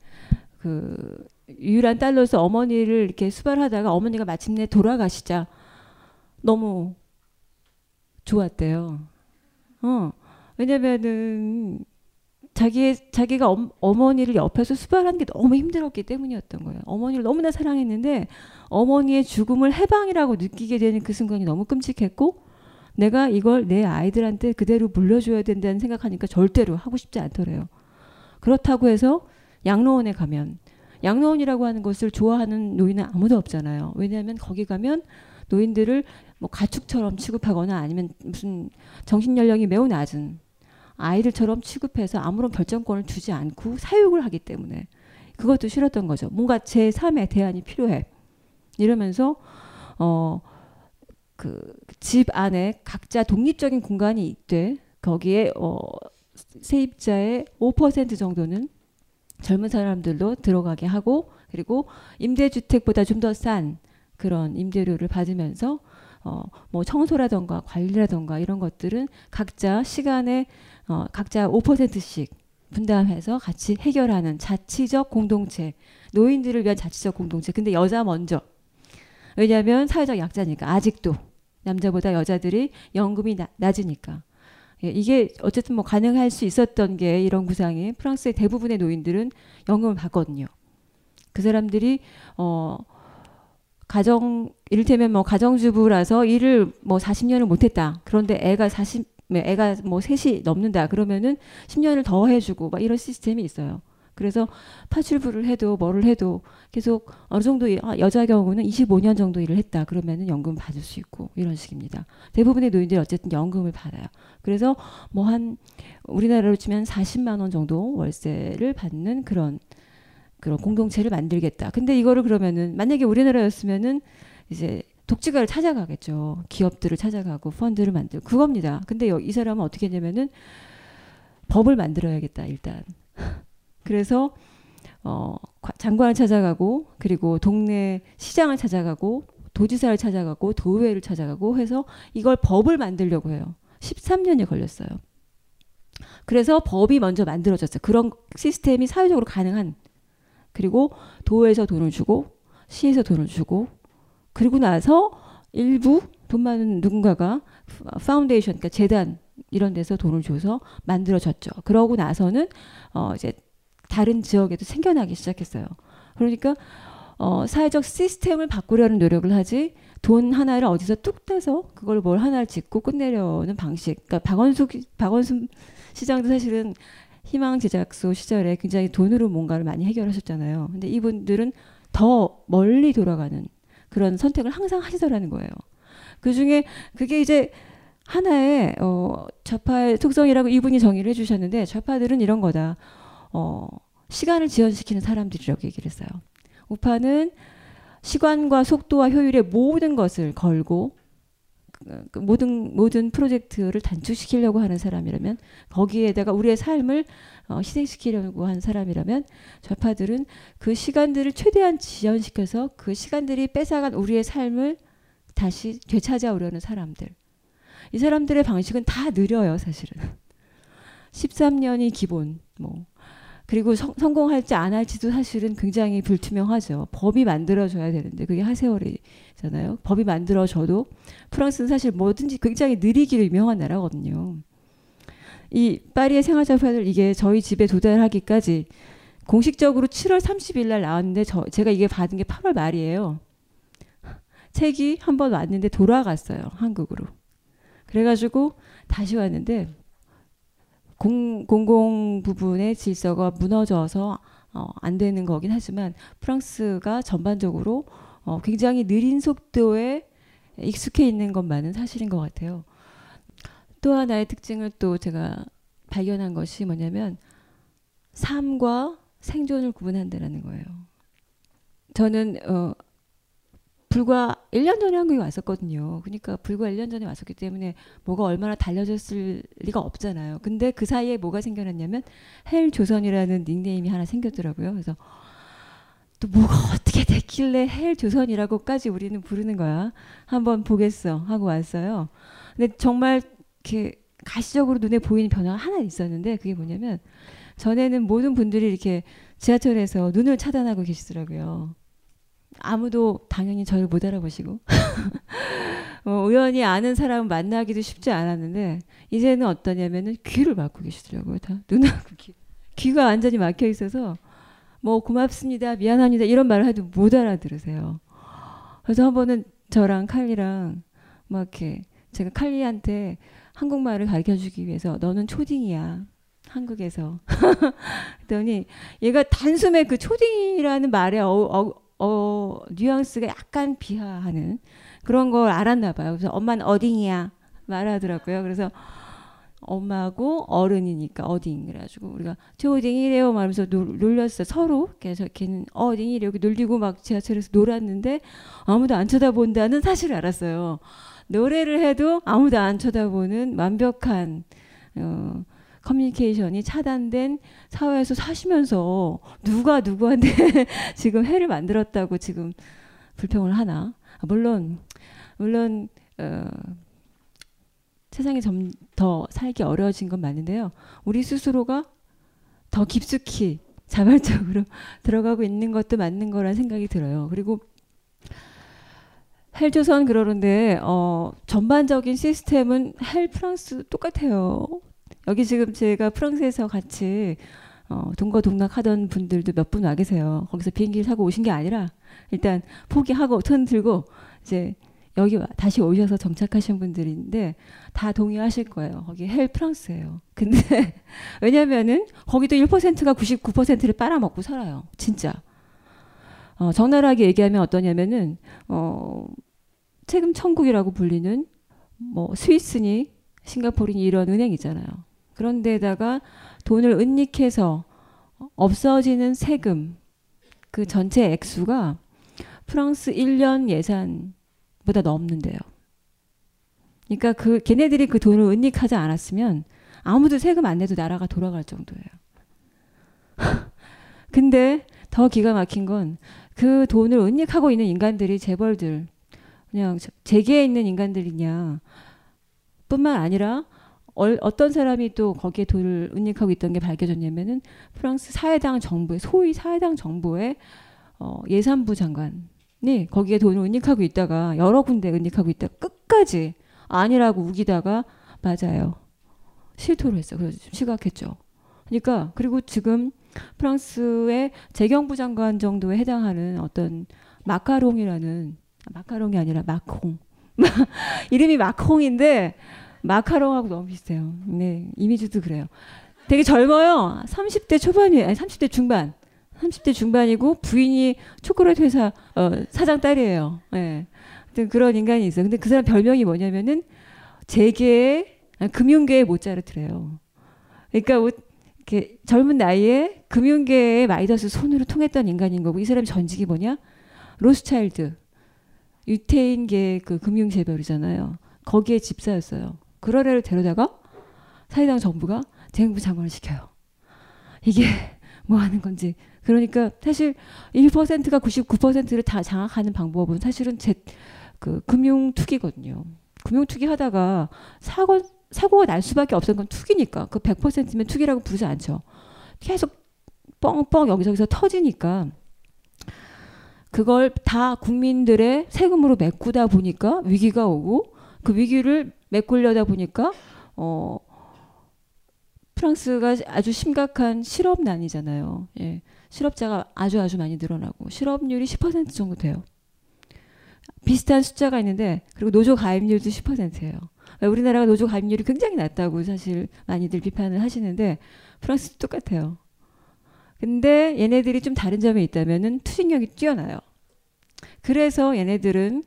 그 유일한 딸로서 어머니를 이렇게 수발하다가 어머니가 마침내 돌아가시자 너무 좋았대요. 어. 왜냐면은 자기의 자기가 어, 어머니를 옆에서 수발하는 게 너무 힘들었기 때문이었던 거예요. 어머니를 너무나 사랑했는데 어머니의 죽음을 해방이라고 느끼게 되는 그 순간이 너무 끔찍했고 내가 이걸 내 아이들한테 그대로 물려줘야 된다는 생각하니까 절대로 하고 싶지 않더래요. 그렇다고 해서 양로원에 가면 양로원이라고 하는 것을 좋아하는 노인은 아무도 없잖아요. 왜냐하면 거기 가면 노인들을 뭐 가축처럼 취급하거나 아니면 무슨 정신 연령이 매우 낮은 아이들처럼 취급해서 아무런 결정권을 주지 않고 사육을 하기 때문에 그것도 싫었던 거죠. 뭔가 제 3의 대안이 필요해. 이러면서 어 그 집 안에 각자 독립적인 공간이 있되 거기에 어 세입자의 5% 정도는 젊은 사람들도 들어가게 하고 그리고 임대주택보다 좀 더 싼 그런 임대료를 받으면서 어, 뭐 청소라던가 관리라던가 이런 것들은 각자 시간에 어, 각자 5%씩 분담해서 같이 해결하는 자치적 공동체 노인들을 위한 자치적 공동체. 근데 여자 먼저. 왜냐하면 사회적 약자니까 아직도 남자보다 여자들이 연금이 나, 낮으니까 예, 이게 어쨌든 뭐 가능할 수 있었던 게 이런 구상이 프랑스의 대부분의 노인들은 연금을 받거든요. 그 사람들이 어 가정 이를테면 뭐 가정주부라서 일을 뭐 40년을 못했다. 그런데 애가 40 애가 뭐 셋이 넘는다. 그러면은 10년을 더 해주고 막 이런 시스템이 있어요. 그래서 파출부를 해도 뭐를 해도 계속 어느 정도 아, 여자 경우는 25년 정도 일을 했다 그러면은 연금 받을 수 있고 이런 식입니다. 대부분의 노인들이 어쨌든 연금을 받아요. 그래서 뭐 한 우리나라로 치면 40만 원 정도 월세를 받는 그런 그런 공동체를 만들겠다. 근데 이거를 그러면은 만약에 우리나라였으면은 이제 독지가를 찾아가겠죠. 기업들을 찾아가고 펀드를 만들고 그겁니다. 근데 이 사람은 어떻게 했냐면은 법을 만들어야겠다 일단. 그래서 어, 장관을 찾아가고 그리고 동네 시장을 찾아가고 도지사를 찾아가고 도의회를 찾아가고 해서 이걸 법을 만들려고 해요. 13년이 걸렸어요. 그래서 법이 먼저 만들어졌어요. 그런 시스템이 사회적으로 가능한 그리고 도에서 돈을 주고 시에서 돈을 주고 그리고 나서 일부 돈 많은 누군가가 파운데이션 그러니까 재단 이런 데서 돈을 줘서 만들어졌죠. 그러고 나서는 어 이제 다른 지역에도 생겨나기 시작했어요. 그러니까 어, 사회적 시스템을 바꾸려는 노력을 하지 돈 하나를 어디서 뚝 떼서 그걸 뭘 하나를 짓고 끝내려는 방식. 그러니까 박원숙 박원순 시장도 사실은 희망 제작소 시절에 굉장히 돈으로 뭔가를 많이 해결하셨잖아요. 근데 이분들은 더 멀리 돌아가는 그런 선택을 항상 하시더라는 거예요. 그 중에 그게 이제 하나의 어, 좌파의 특성이라고 이분이 정의를 해주셨는데 좌파들은 이런 거다. 어, 시간을 지연시키는 사람들이라고 얘기를 했어요. 우파는 시간과 속도와 효율의 모든 것을 걸고 그 모든 모든 프로젝트를 단축시키려고 하는 사람이라면 거기에다가 우리의 삶을 어, 희생시키려고 하는 사람이라면 좌파들은 그 시간들을 최대한 지연시켜서 그 시간들이 뺏어간 우리의 삶을 다시 되찾아오려는 사람들. 이 사람들의 방식은 다 느려요, 사실은. 13년이 기본. 뭐 그리고 성, 공할지 안 할지도 사실은 굉장히 불투명하죠. 법이 만들어져야 되는데 그게 하세월이잖아요. 법이 만들어져도 프랑스는 사실 뭐든지 굉장히 느리기로 유명한 나라거든요. 이 파리의 생활자파들 이게 저희 집에 도달하기까지 공식적으로 7월 30일 날 나왔는데 저, 제가 이게 받은 게 8월 말이에요. 책이 한 번 왔는데 돌아갔어요. 한국으로. 그래가지고 다시 왔는데 공, 공공 부분의 질서가 무너져서 어, 안 되는 거긴 하지만 프랑스가 전반적으로 어, 굉장히 느린 속도에 익숙해 있는 것만은 사실인 것 같아요. 또 하나의 특징을 또 제가 발견한 것이 뭐냐면 삶과 생존을 구분한다는 거예요. 저는 어, 불과 1년 전에 한국에 왔었거든요. 그러니까 불과 1년 전에 왔었기 때문에 뭐가 얼마나 달라졌을 리가 없잖아요. 근데 그 사이에 뭐가 생겨났냐면 헬 조선이라는 닉네임이 하나 생겼더라고요. 그래서 또 뭐가 [laughs] 어떻게 됐길래 헬 조선이라고까지 우리는 부르는 거야. 한번 보겠어 하고 왔어요. 근데 정말 이렇게 가시적으로 눈에 보이는 변화가 하나 있었는데 그게 뭐냐면 전에는 모든 분들이 이렇게 지하철에서 눈을 차단하고 계시더라고요. 아무도 당연히 저를 못 알아보시고 [laughs] 어, 우연히 아는 사람 만나기도 쉽지 않았는데 이제는 어떠냐면은 귀를 막고 계시더라고요. 다 눈하고 [laughs] 귀. 귀가 완전히 막혀 있어서 뭐 고맙습니다, 미안합니다 이런 말을 해도 못 알아들으세요. 그래서 한 번은 저랑 칼리랑 막 이렇게 제가 칼리한테 한국말을 가르쳐 주기 위해서 너는 초딩이야. 한국에서. [laughs] 그랬더니 얘가 단숨에 그 초딩이라는 말에 어, 어, 어, 뉘앙스가 약간 비하하는 그런 걸 알았나 봐요. 그래서 엄마는 어딩이야 말하더라고요. 그래서 엄마하고 어른이니까 어딩 그래가지고 우리가 초딩이래요 말하면서 놀, 놀렸어 서로 그래서 걔는 어딩이래 여기 놀리고 막 지하철에서 놀았는데 아무도 안 쳐다본다는 사실을 알았어요. 노래를 해도 아무도 안 쳐다보는 완벽한 어, 커뮤니케이션이 차단된 사회에서 사시면서 누가 누구한테 [laughs] 지금 해를 만들었다고 지금 불평을 하나? 아, 물론 물론 어, 세상이 좀더 살기 어려워진 건 맞는데요. 우리 스스로가 더 깊숙이 자발적으로 [laughs] 들어가고 있는 것도 맞는 거란 생각이 들어요. 그리고 헬조선 그러는데 어, 전반적인 시스템은 헬 프랑스 똑같아요. 여기 지금 제가 프랑스에서 같이 어, 동거동락하던 분들도 몇 분 와 계세요. 거기서 비행기를 타고 오신 게 아니라 일단 포기하고 턴 들고 이제 여기 와, 다시 오셔서 정착하신 분들인데 다 동의하실 거예요. 거기 헬 프랑스예요. 근데 [laughs] 왜냐면은 거기도 1%가 99%를 빨아먹고 살아요. 진짜. 어, 적나라하게 얘기하면 어떠냐면은 어, 세금 천국이라고 불리는 뭐 스위스니 싱가포르니 이런 은행 있잖아요. 그런 데다가 돈을 은닉해서 없어지는 세금 그 전체 액수가 프랑스 1년 예산보다 넘는데요. 그러니까 그 걔네들이 그 돈을 은닉하지 않았으면 아무도 세금 안 내도 나라가 돌아갈 정도예요. [laughs] 근데 더 기가 막힌 건 그 돈을 은닉하고 있는 인간들이 재벌들 그냥 재계에 있는 인간들이냐 뿐만 아니라 어떤 사람이 또 거기에 돈을 은닉하고 있던 게 밝혀졌냐면은 프랑스 사회당 정부의 소위 사회당 정부의 어, 예산부 장관이 거기에 돈을 은닉하고 있다가 여러 군데 은닉하고 있다 끝까지 아니라고 우기다가 맞아요 실토를 했어. 그래서 좀 심각했죠. 그러니까 그리고 지금 프랑스의 재경부 장관 정도에 해당하는 어떤 마카롱이라는 마카롱이 아니라 마콩 [laughs] 이름이 마콩인데 마카롱하고 너무 비슷해요. 네, 이미지도 그래요. 되게 젊어요. 30대 초반이 아니 30대 중반. 30대 중반이고 부인이 초콜릿 회사 어, 사장 딸이에요. 예. 네. 그런 인간이 있어요. 근데 그 사람 별명이 뭐냐면은 재계의 금융계의 모짜르트래요. 그러니까 뭐 이렇게 젊은 나이에 금융계의 마이더스 손으로 통했던 인간인 거고 이 사람이 전직이 뭐냐? 로스차일드 유태인계 그 금융 재벌이잖아요. 거기에 집사였어요. 그런 애를 데려다가 사회당 정부가 재경부 장관을 시켜요. 이게 [laughs] 뭐 하는 건지. 그러니까 사실 1%가 99%를 다 장악하는 방법은 사실은 제, 그 금융 투기거든요. 금융 투기 하다가 사고 사고가 날 수밖에 없었던 건 투기니까 그 100%면 투기라고 부르지 않죠. 계속 뻥뻥 여기저기서 터지니까 그걸 다 국민들의 세금으로 메꾸다 보니까 위기가 오고 그 위기를 메꾸려다 보니까 어 프랑스가 아주 심각한 실업난이잖아요. 예. 실업자가 아주 아주 많이 늘어나고 실업률이 10% 정도 돼요. 비슷한 숫자가 있는데 그리고 노조 가입률도 10%예요. 우리나라가 노조 가입률이 굉장히 낮다고 사실 많이들 비판을 하시는데 프랑스도 똑같아요. 근데 얘네들이 좀 다른 점이 있다면은 투쟁력이 뛰어나요. 그래서 얘네들은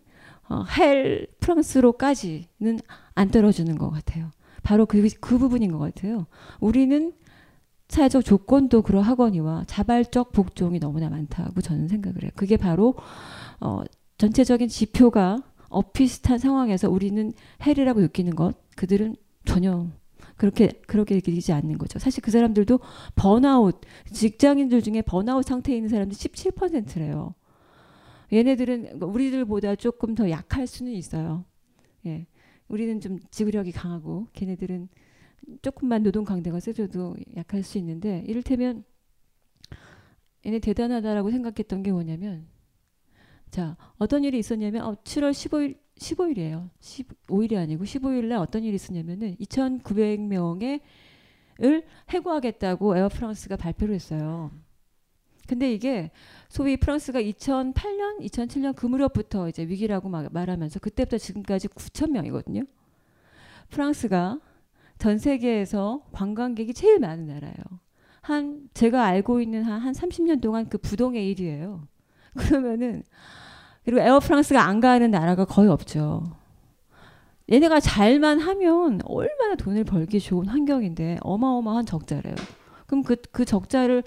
어, 헬 프랑스로까지는 안 떨어지는 것 같아요. 바로 그, 그 부분인 것 같아요. 우리는 사회적 조건도 그러하거니와 자발적 복종이 너무나 많다고 저는 생각을 해요. 그게 바로 어, 전체적인 지표가 엇비슷한 상황에서 우리는 헬이라고 느끼는 것, 그들은 전혀 그렇게 그렇게 느끼지 않는 거죠. 사실 그 사람들도 번아웃 직장인들 중에 번아웃 상태에 있는 사람들 17%래요. 얘네들은 우리들보다 조금 더 약할 수는 있어요. 예. 우리는 좀 지구력이 강하고 걔네들은 조금만 노동 강도가 세져도 약할 수 있는데 이를테면 얘네 대단하다라고 생각했던 게 뭐냐면 자 어떤 일이 있었냐면 어, 7월 15일 15일이에요. 15일이 아니고 15일 날 어떤 일이 있었냐면은 2,900명의 을 해고하겠다고 에어프랑스가 발표를 했어요. 근데 이게 소위 프랑스가 2008년, 2007년 그 무렵부터 이제 위기라고 말하면서 그때부터 지금까지 9천 명이거든요. 프랑스가 전 세계에서 관광객이 제일 많은 나라예요. 한 제가 알고 있는 한, 한 30년 동안 그 부동의 1위예요. [laughs] 그러면은 그리고 에어프랑스가 안 가는 나라가 거의 없죠. 얘네가 잘만 하면 얼마나 돈을 벌기 좋은 환경인데 어마어마한 적자래요. 그럼 그, 그 적자를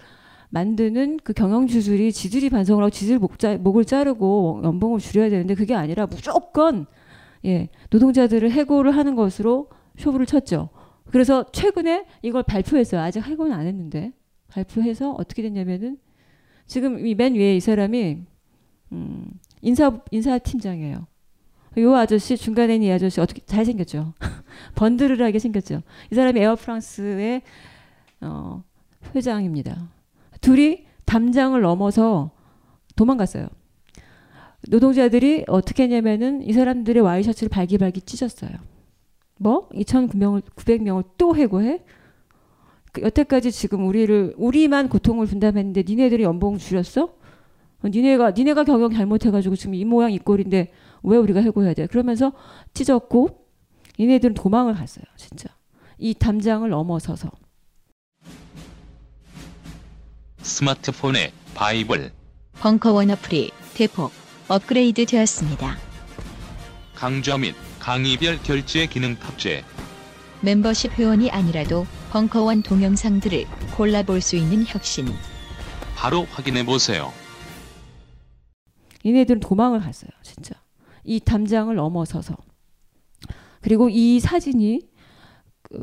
만드는 그 경영주술이 지들이 반성을 하고 지들 목 자, 목을 자르고 연봉을 줄여야 되는데 그게 아니라 무조건 예, 노동자들을 해고를 하는 것으로 쇼부를 쳤죠. 그래서 최근에 이걸 발표했어요. 아직 해고는 안 했는데 발표해서 어떻게 됐냐면은 지금 이 맨 위에 이 사람이 음, 인사 인사팀장이에요. 요 아저씨 중간에 있는 이 아저씨 어떻게 잘 생겼죠. [laughs] 번드르하게 생겼죠. 이 사람이 에어프랑스의 어, 회장입니다. 둘이 담장을 넘어서 도망갔어요. 노동자들이 어떻게 했냐면은 이 사람들의 와이셔츠를 발기발기 찢었어요. 뭐? 2,900명을 900명을 또 해고해? 그 여태까지 지금 우리를 우리만 고통을 분담했는데 니네들이 연봉 줄였어? 니네가 니네가 경영 잘못해가지고 지금 이 모양 이 꼴인데 왜 우리가 해고해야 돼? 그러면서 찢었고 니네들은 도망을 갔어요, 진짜. 이 담장을 넘어서서. 스마트폰에 바이블 벙커원 어플이 대폭 업그레이드 되었습니다. 강좌 및 강의별 결제 기능 탑재 멤버십 회원이 아니라도 벙커원 동영상들을 골라볼 수 있는 혁신. 바로 확인해 보세요. 얘네들은 도망을 갔어요, 진짜. 이 담장을 넘어서서. 그리고 이 사진이 그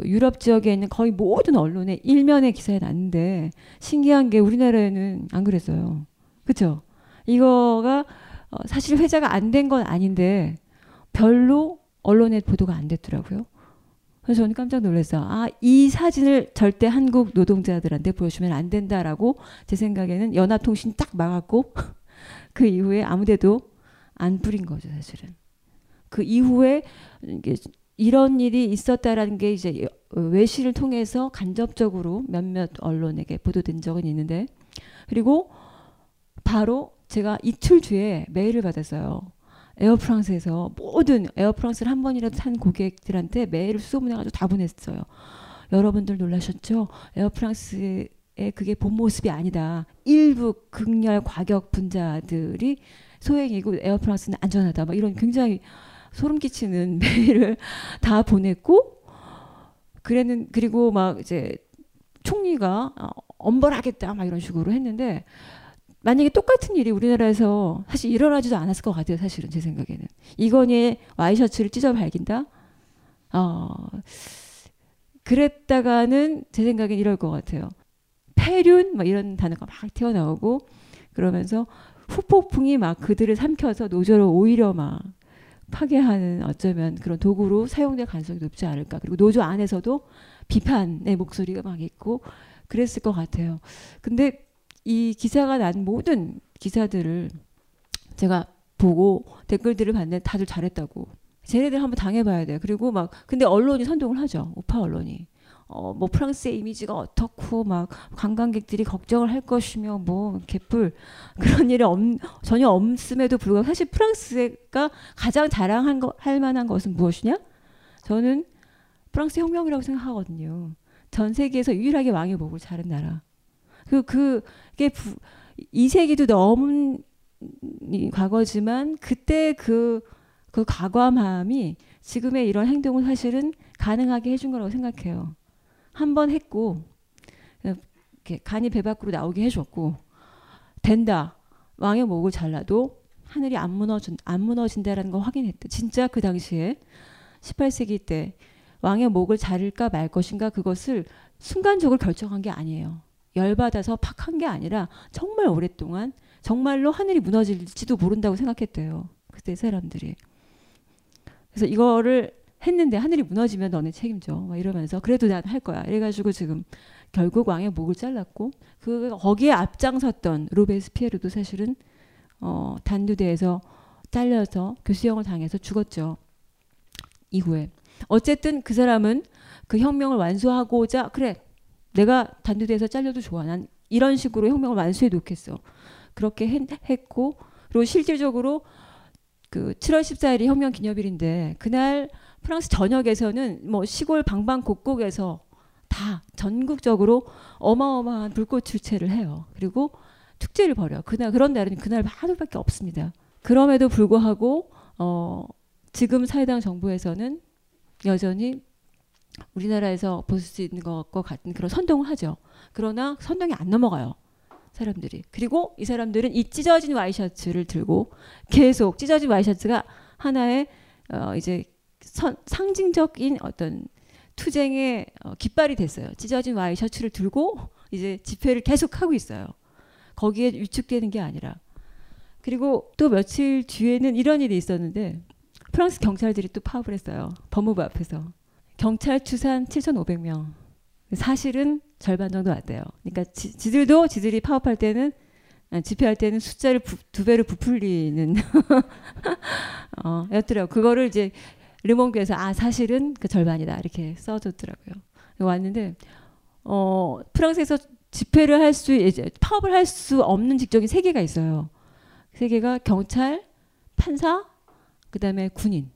유럽 지역에 있는 거의 모든 언론에 일면의 기사에 났는데 신기한 게 우리나라에는 안 그랬어요. 그렇죠? 이거가 어, 사실 회자가 안 된 건 아닌데 별로 언론에 보도가 안 됐더라고요. 그래서 저는 깜짝 놀랐어요. 아, 이 사진을 절대 한국 노동자들한테 보여주면 안 된다라고 제 생각에는 연합통신 딱 막았고 [laughs] 그 이후에 아무데도 안 뿌린 거죠, 사실은. 그 이후에 이게 이런 일이 있었다라는 게 이제 외신을 통해서 간접적으로 몇몇 언론에게 보도된 적은 있는데 그리고 바로 제가 이틀 뒤에 메일을 받았어요. 에어프랑스에서 모든 에어프랑스를 한 번이라도 탄 고객들한테 메일을 수소문해가지고 다 보냈어요. 여러분들 놀라셨죠? 에어프랑스의 그게 본 모습이 아니다. 일부 극렬 과격 분자들이 소행이고 에어프랑스는 안전하다. 막 이런 굉장히 소름 끼치는 [laughs] 메일을 다 보냈고 그랬는 그리고 막 이제 총리가 어, 엄벌하겠다 막 이런 식으로 했는데 만약에 똑같은 일이 우리나라에서 사실 일어나지도 않았을 것 같아요. 사실은 제 생각에는 이건희의 와이셔츠를 찢어 밝긴다. 어, 그랬다가는 제 생각엔 이럴 것 같아요. 폐륜 막 이런 단어가 막 튀어나오고 그러면서 후폭풍이 막 그들을 삼켜서 노조를 오히려 막 파괴하는 어쩌면 그런 도구로 사용될 가능성이 높지 않을까. 그리고 노조 안에서도 비판의 목소리가 막 있고 그랬을 것 같아요. 근데 이 기사가 난 모든 기사들을 제가 보고 댓글들을 봤는데 다들 잘했다고. 쟤네들 한번 당해봐야 돼. 그리고 막 근데 언론이 선동을 하죠. 우파 언론이. 어, 뭐 프랑스의 이미지가 어떻고 막 관광객들이 걱정을 할 것이며 뭐 개뿔 그런 일이 없, 전혀 없음에도 불구하고 사실 프랑스가 가장 자랑한 거, 할 만한 것은 무엇이냐? 저는 프랑스 혁명이라고 생각하거든요. 전 세계에서 유일하게 왕의 목을 자른 나라. 그 그게 부, 이 세기도 넘은 과거지만 그때 그그 그 과감함이 지금의 이런 행동을 사실은 가능하게 해준 거라고 생각해요. 한 번 했고 간이 배 밖으로 나오게 해줬고 된다 왕의 목을 잘라도 하늘이 안 무너진 안 무너진다라는 걸 확인했다. 진짜 그 당시에 18세기 때 왕의 목을 자를까 말 것인가 그것을 순간적으로 결정한 게 아니에요. 열받아서 팍 한 게 아니라 정말 오랫동안 정말로 하늘이 무너질지도 모른다고 생각했대요. 그때 사람들이. 그래서 이거를 했는데 하늘이 무너지면 너네 책임져. 막 이러면서 그래도 난 할 거야. 이래가지고 지금 결국 왕의 목을 잘랐고 그 거기에 앞장섰던 로베스피에르도 사실은 어, 단두대에서 잘려서 교수형을 당해서 죽었죠. 이후에 어쨌든 그 사람은 그 혁명을 완수하고자 그래 내가 단두대에서 잘려도 좋아 난 이런 식으로 혁명을 완수해 놓겠어 그렇게 했, 고 그리고 실질적으로 그 7월 14일이 혁명 기념일인데 그날 프랑스 전역에서는 뭐 시골 방방곡곡에서 다 전국적으로 어마어마한 불꽃 출체를 해요. 그리고 축제를 벌여. 그날 그런 날은 그날 하루밖에 없습니다. 그럼에도 불구하고 어 지금 사회당 정부에서는 여전히 우리나라에서 볼 수 있는 것과 같은 그런 선동을 하죠. 그러나 선동이 안 넘어가요. 사람들이. 그리고 이 사람들은 이 찢어진 와이셔츠를 들고 계속 찢어진 와이셔츠가 하나의 어 이제 선, 상징적인 어떤 투쟁의 어, 깃발이 됐어요. 찢어진 와이셔츠를 들고 이제 집회를 계속 하고 있어요. 거기에 위축되는 게 아니라. 그리고 또 며칠 뒤에는 이런 일이 있었는데 프랑스 경찰들이 또 파업을 했어요. 법무부 앞에서. 경찰 추산 7,500명. 사실은 절반 정도 왔대요. 그러니까 지, 지들도 지들이 파업할 때는 아, 집회할 때는 숫자를 부, 두 배로 부풀리는 [laughs] 어, 였더라고. 그거를 이제 르몽드에서 아 사실은 그 절반이다 이렇게 써줬더라고요. 왔는데 어 프랑스에서 집회를 할 수 이제 파업을 할 수 없는 직종이 세 개가 있어요. 세 개가 경찰, 판사, 그다음에 군인.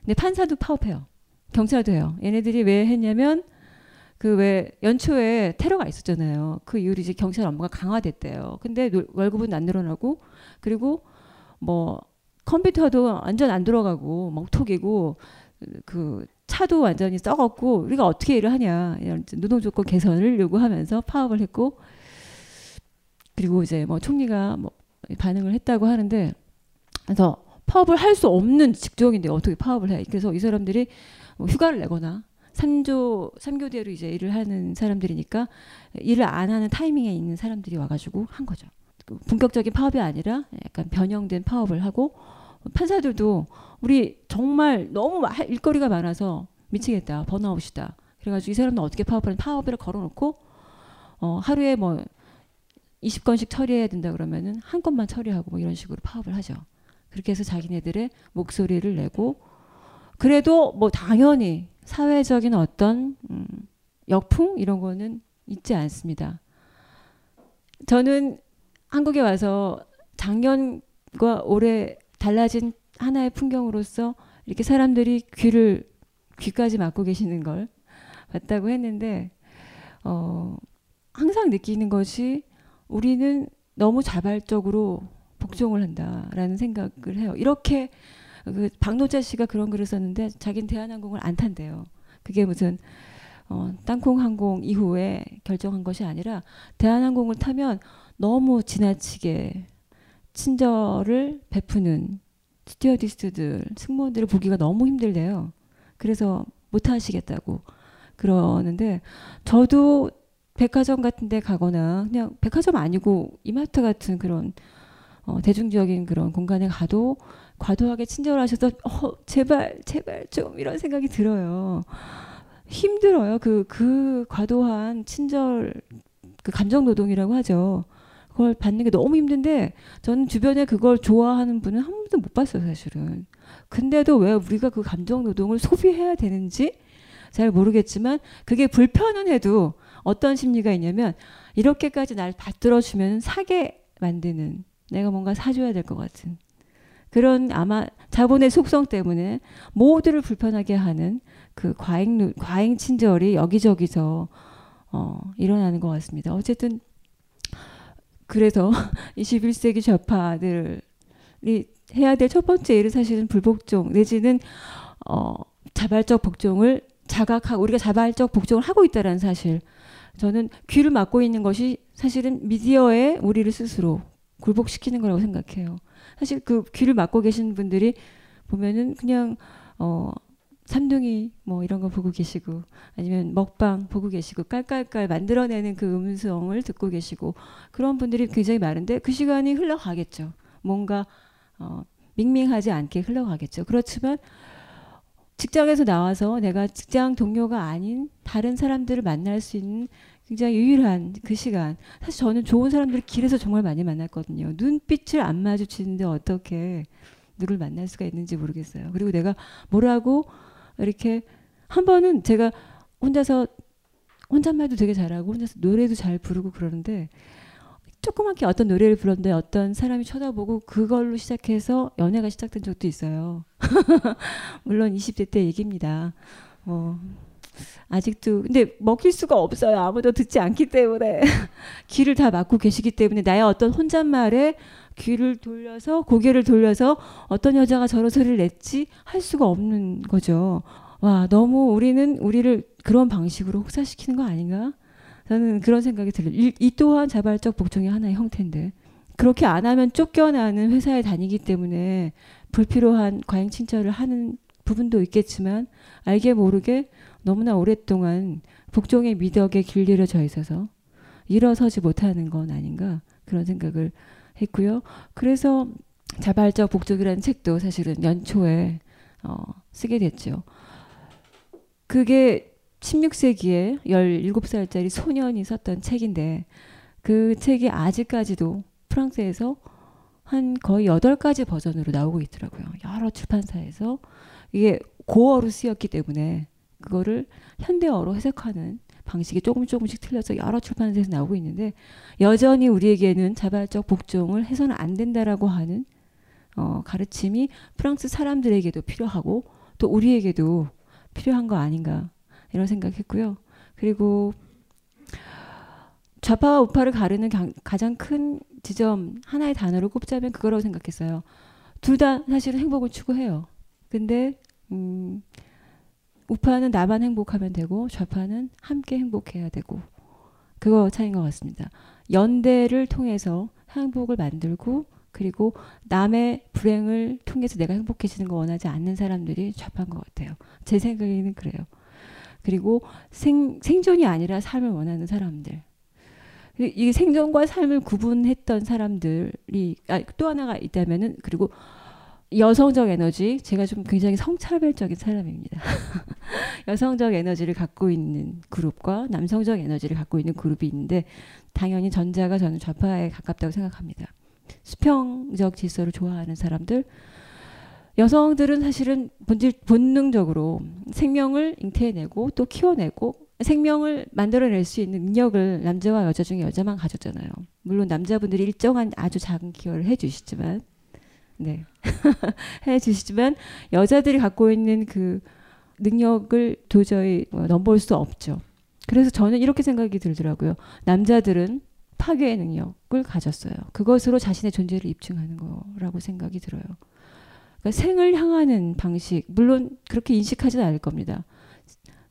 근데 판사도 파업해요. 경찰도 해요. 얘네들이 왜 했냐면 그 왜 연초에 테러가 있었잖아요. 그 이후로 이제 경찰 업무가 강화됐대요. 근데 월급은 안 늘어나고 그리고 뭐 컴퓨터도 완전 안 들어가고 먹톡이고 그 차도 완전히 썩었고 우리가 어떻게 일을 하냐 이런 노동 조건 개선을 요구하면서 파업을 했고 그리고 이제 뭐 총리가 뭐 반응을 했다고 하는데 그래서 파업을 할 수 없는 직종인데 어떻게 파업을 해? 그래서 이 사람들이 뭐 휴가를 내거나 산조 삼교대로 이제 일을 하는 사람들이니까 일을 안 하는 타이밍에 있는 사람들이 와가지고 한 거죠. 그 본격적인 파업이 아니라 약간 변형된 파업을 하고 판사들도 우리 정말 너무 일거리가 많아서 미치겠다 번아웃이다 그래가지고 이 사람은 어떻게 파업을 파업을 걸어놓고 어, 하루에 뭐 20건씩 처리해야 된다 그러면은 한 건만 처리하고 뭐 이런 식으로 파업을 하죠. 그렇게 해서 자기네들의 목소리를 내고 그래도 뭐 당연히 사회적인 어떤 음, 역풍 이런 거는 있지 않습니다. 저는 한국에 와서 작년과 올해 달라진 하나의 풍경으로서 이렇게 사람들이 귀를 귀까지 막고 계시는 걸 봤다고 했는데 어, 항상 느끼는 것이 우리는 너무 자발적으로 복종을 한다라는 생각을 해요. 이렇게 그 박노자 씨가 그런 글을 썼는데 자기는 대한항공을 안 탄대요. 그게 무슨 어, 땅콩 항공 이후에 결정한 것이 아니라 대한항공을 타면 너무 지나치게 친절을 베푸는 스튜어디스들, 승무원들을 보기가 너무 힘들대요. 그래서 못 하시겠다고 그러는데 저도 백화점 같은 데 가거나 그냥 백화점 아니고 이마트 같은 그런 어, 대중적인 그런 공간에 가도 과도하게 친절하셔서 어, 제발 제발 좀 이런 생각이 들어요. 힘들어요. 그, 그 과도한 친절, 그 감정 노동이라고 하죠. 그걸 받는 게 너무 힘든데 저는 주변에 그걸 좋아하는 분은 한 번도 못 봤어요, 사실은. 근데도 왜 우리가 그 감정 노동을 소비해야 되는지 잘 모르겠지만 그게 불편은 해도 어떤 심리가 있냐면 이렇게까지 날 받들어 주면 사게 만드는 내가 뭔가 사줘야 될 것 같은 그런 아마 자본의 속성 때문에 모두를 불편하게 하는 그 과잉 과잉 친절이 여기저기서 어, 일어나는 것 같습니다. 어쨌든 그래서 [laughs] 21세기 좌파들이 해야 될 첫 번째 일은 사실은 불복종 내지는 어, 자발적 복종을 자각하고 우리가 자발적 복종을 하고 있다라는 사실. 저는 귀를 막고 있는 것이 사실은 미디어에 우리를 스스로 굴복시키는 거라고 생각해요. 사실 그 귀를 막고 계신 분들이 보면은 그냥 어 삼둥이 뭐 이런 거 보고 계시고 아니면 먹방 보고 계시고 깔깔깔 만들어내는 그 음성을 듣고 계시고 그런 분들이 굉장히 많은데 그 시간이 흘러가겠죠. 뭔가 어 밍밍하지 않게 흘러가겠죠. 그렇지만 직장에서 나와서 내가 직장 동료가 아닌 다른 사람들을 만날 수 있는 굉장히 유일한 그 시간. 사실 저는 좋은 사람들을 길에서 정말 많이 만났거든요. 눈빛을 안 마주치는데 어떻게 누를 만날 수가 있는지 모르겠어요. 그리고 내가 뭐라고 이렇게 한 번은 제가 혼자서 혼잣말도 되게 잘하고 혼자서 노래도 잘 부르고 그러는데 조그맣게 어떤 노래를 불렀는데 어떤 사람이 쳐다보고 그걸로 시작해서 연애가 시작된 적도 있어요. [laughs] 물론 20대 때 얘기입니다. 어, 아직도 근데 먹힐 수가 없어요. 아무도 듣지 않기 때문에 [laughs] 귀를 다 막고 계시기 때문에 나의 어떤 혼잣말에 귀를 돌려서 고개를 돌려서 어떤 여자가 저런 소리를 냈지 할 수가 없는 거죠. 와 너무 우리는 우리를 그런 방식으로 혹사시키는 거 아닌가? 저는 그런 생각이 들어요. 이, 이 또한 자발적 복종의 하나의 형태인데 그렇게 안 하면 쫓겨나는 회사에 다니기 때문에 불필요한 과잉 친절을 하는 부분도 있겠지만 알게 모르게 너무나 오랫동안 복종의 미덕에 길들여져 있어서 일어서지 못하는 건 아닌가 그런 생각을 했고요. 그래서 자발적 복종이라는 책도 사실은 연초에 어, 쓰게 됐죠. 그게 16세기에 17살짜리 소년이 썼던 책인데 그 책이 아직까지도 프랑스에서 한 거의 8가지 버전으로 나오고 있더라고요. 여러 출판사에서 이게 고어로 쓰였기 때문에 그거를 현대어로 해석하는 방식이 조금 조금씩 틀려서 여러 출판사에서 나오고 있는데 여전히 우리에게는 자발적 복종을 해서는 안 된다라고 하는 어, 가르침이 프랑스 사람들에게도 필요하고 또 우리에게도 필요한 거 아닌가 이런 생각했고요. 그리고 좌파와 우파를 가르는 가장 큰 지점 하나의 단어를 꼽자면 그거라고 생각했어요. 둘 다 사실은 행복을 추구해요. 근데 음, 우파는 나만 행복하면 되고 좌파는 함께 행복해야 되고 그거 차이인 것 같습니다. 연대를 통해서 행복을 만들고 그리고 남의 불행을 통해서 내가 행복해지는 거 원하지 않는 사람들이 좌파인 것 같아요. 제 생각에는 그래요. 그리고 생, 생존이 아니라 삶을 원하는 사람들. 이 생존과 삶을 구분했던 사람들이 아, 또 하나가 있다면은 그리고 여성적 에너지 제가 좀 굉장히 성차별적인 사람입니다. [laughs] 여성적 에너지를 갖고 있는 그룹과 남성적 에너지를 갖고 있는 그룹이 있는데 당연히 전자가 저는 좌파에 가깝다고 생각합니다. 수평적 질서를 좋아하는 사람들 여성들은 사실은 본질 본능적으로 생명을 잉태해내고 또 키워내고 생명을 만들어낼 수 있는 능력을 남자와 여자 중에 여자만 가졌잖아요. 물론 남자분들이 일정한 아주 작은 기여를 해주시지만, 네, [laughs] 해 주시지만 여자들이 갖고 있는 그 능력을 도저히 뭐 넘볼 수 없죠. 그래서 저는 이렇게 생각이 들더라고요. 남자들은 파괴의 능력을 가졌어요. 그것으로 자신의 존재를 입증하는 거라고 생각이 들어요. 그러니까 생을 향하는 방식, 물론 그렇게 인식하지는 않을 겁니다.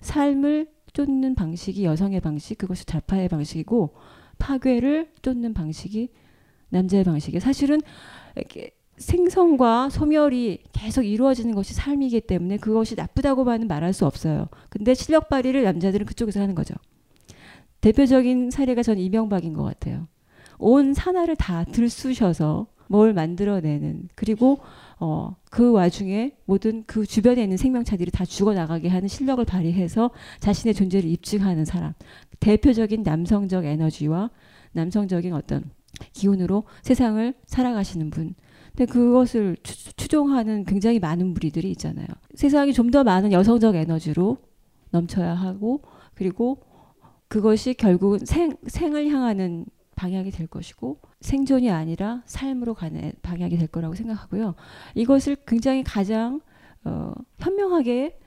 삶을 쫓는 방식이 여성의 방식, 그것이 좌파의 방식이고 파괴를 쫓는 방식이 남자의 방식이 사실은 이렇게 생성과 소멸이 계속 이루어지는 것이 삶이기 때문에 그것이 나쁘다고만은 말할 수 없어요. 근데 실력 발휘를 남자들은 그쪽에서 하는 거죠. 대표적인 사례가 전 이명박인 것 같아요. 온 산하를 다 들쑤셔서 뭘 만들어내는 그리고 어, 그 와중에 모든 그 주변에 있는 생명체들이 다 죽어나가게 하는 실력을 발휘해서 자신의 존재를 입증하는 사람. 대표적인 남성적 에너지와 남성적인 어떤 기운으로 세상을 살아가시는 분. 근데 그것을 추, 종하는 굉장히 많은 무리들이 있잖아요. 세상이 좀 더 많은 여성적 에너지로 넘쳐야 하고 그리고 그것이 결국은 생, 생을 향하는 방향이 될 것이고 생존이 아니라 삶으로 가는 방향이 될 거라고 생각하고요. 이것을 굉장히 가장 어, 현명하게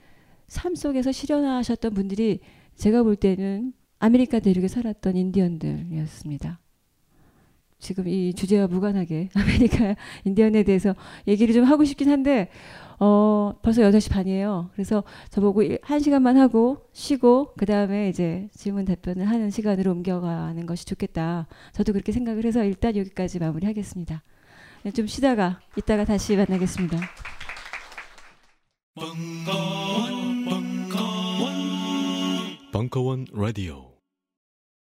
삶 속에서 실현하셨던 분들이 제가 볼 때는 아메리카 대륙에 살았던 인디언들이었습니다. 지금 이 주제와 무관하게 [laughs] 아메리카 인디언에 대해서 얘기를 좀 하고 싶긴 한데 어, 벌써 8시 반이에요. 그래서 저보고 1시간만 하고 쉬고 그다음에 이제 질문 답변을 하는 시간으로 옮겨가는 것이 좋겠다. 저도 그렇게 생각을 해서 일단 여기까지 마무리하겠습니다. 네, 좀 쉬다가 이따가 다시 만나겠습니다. 벙커원, 벙커원, 벙커원 라디오.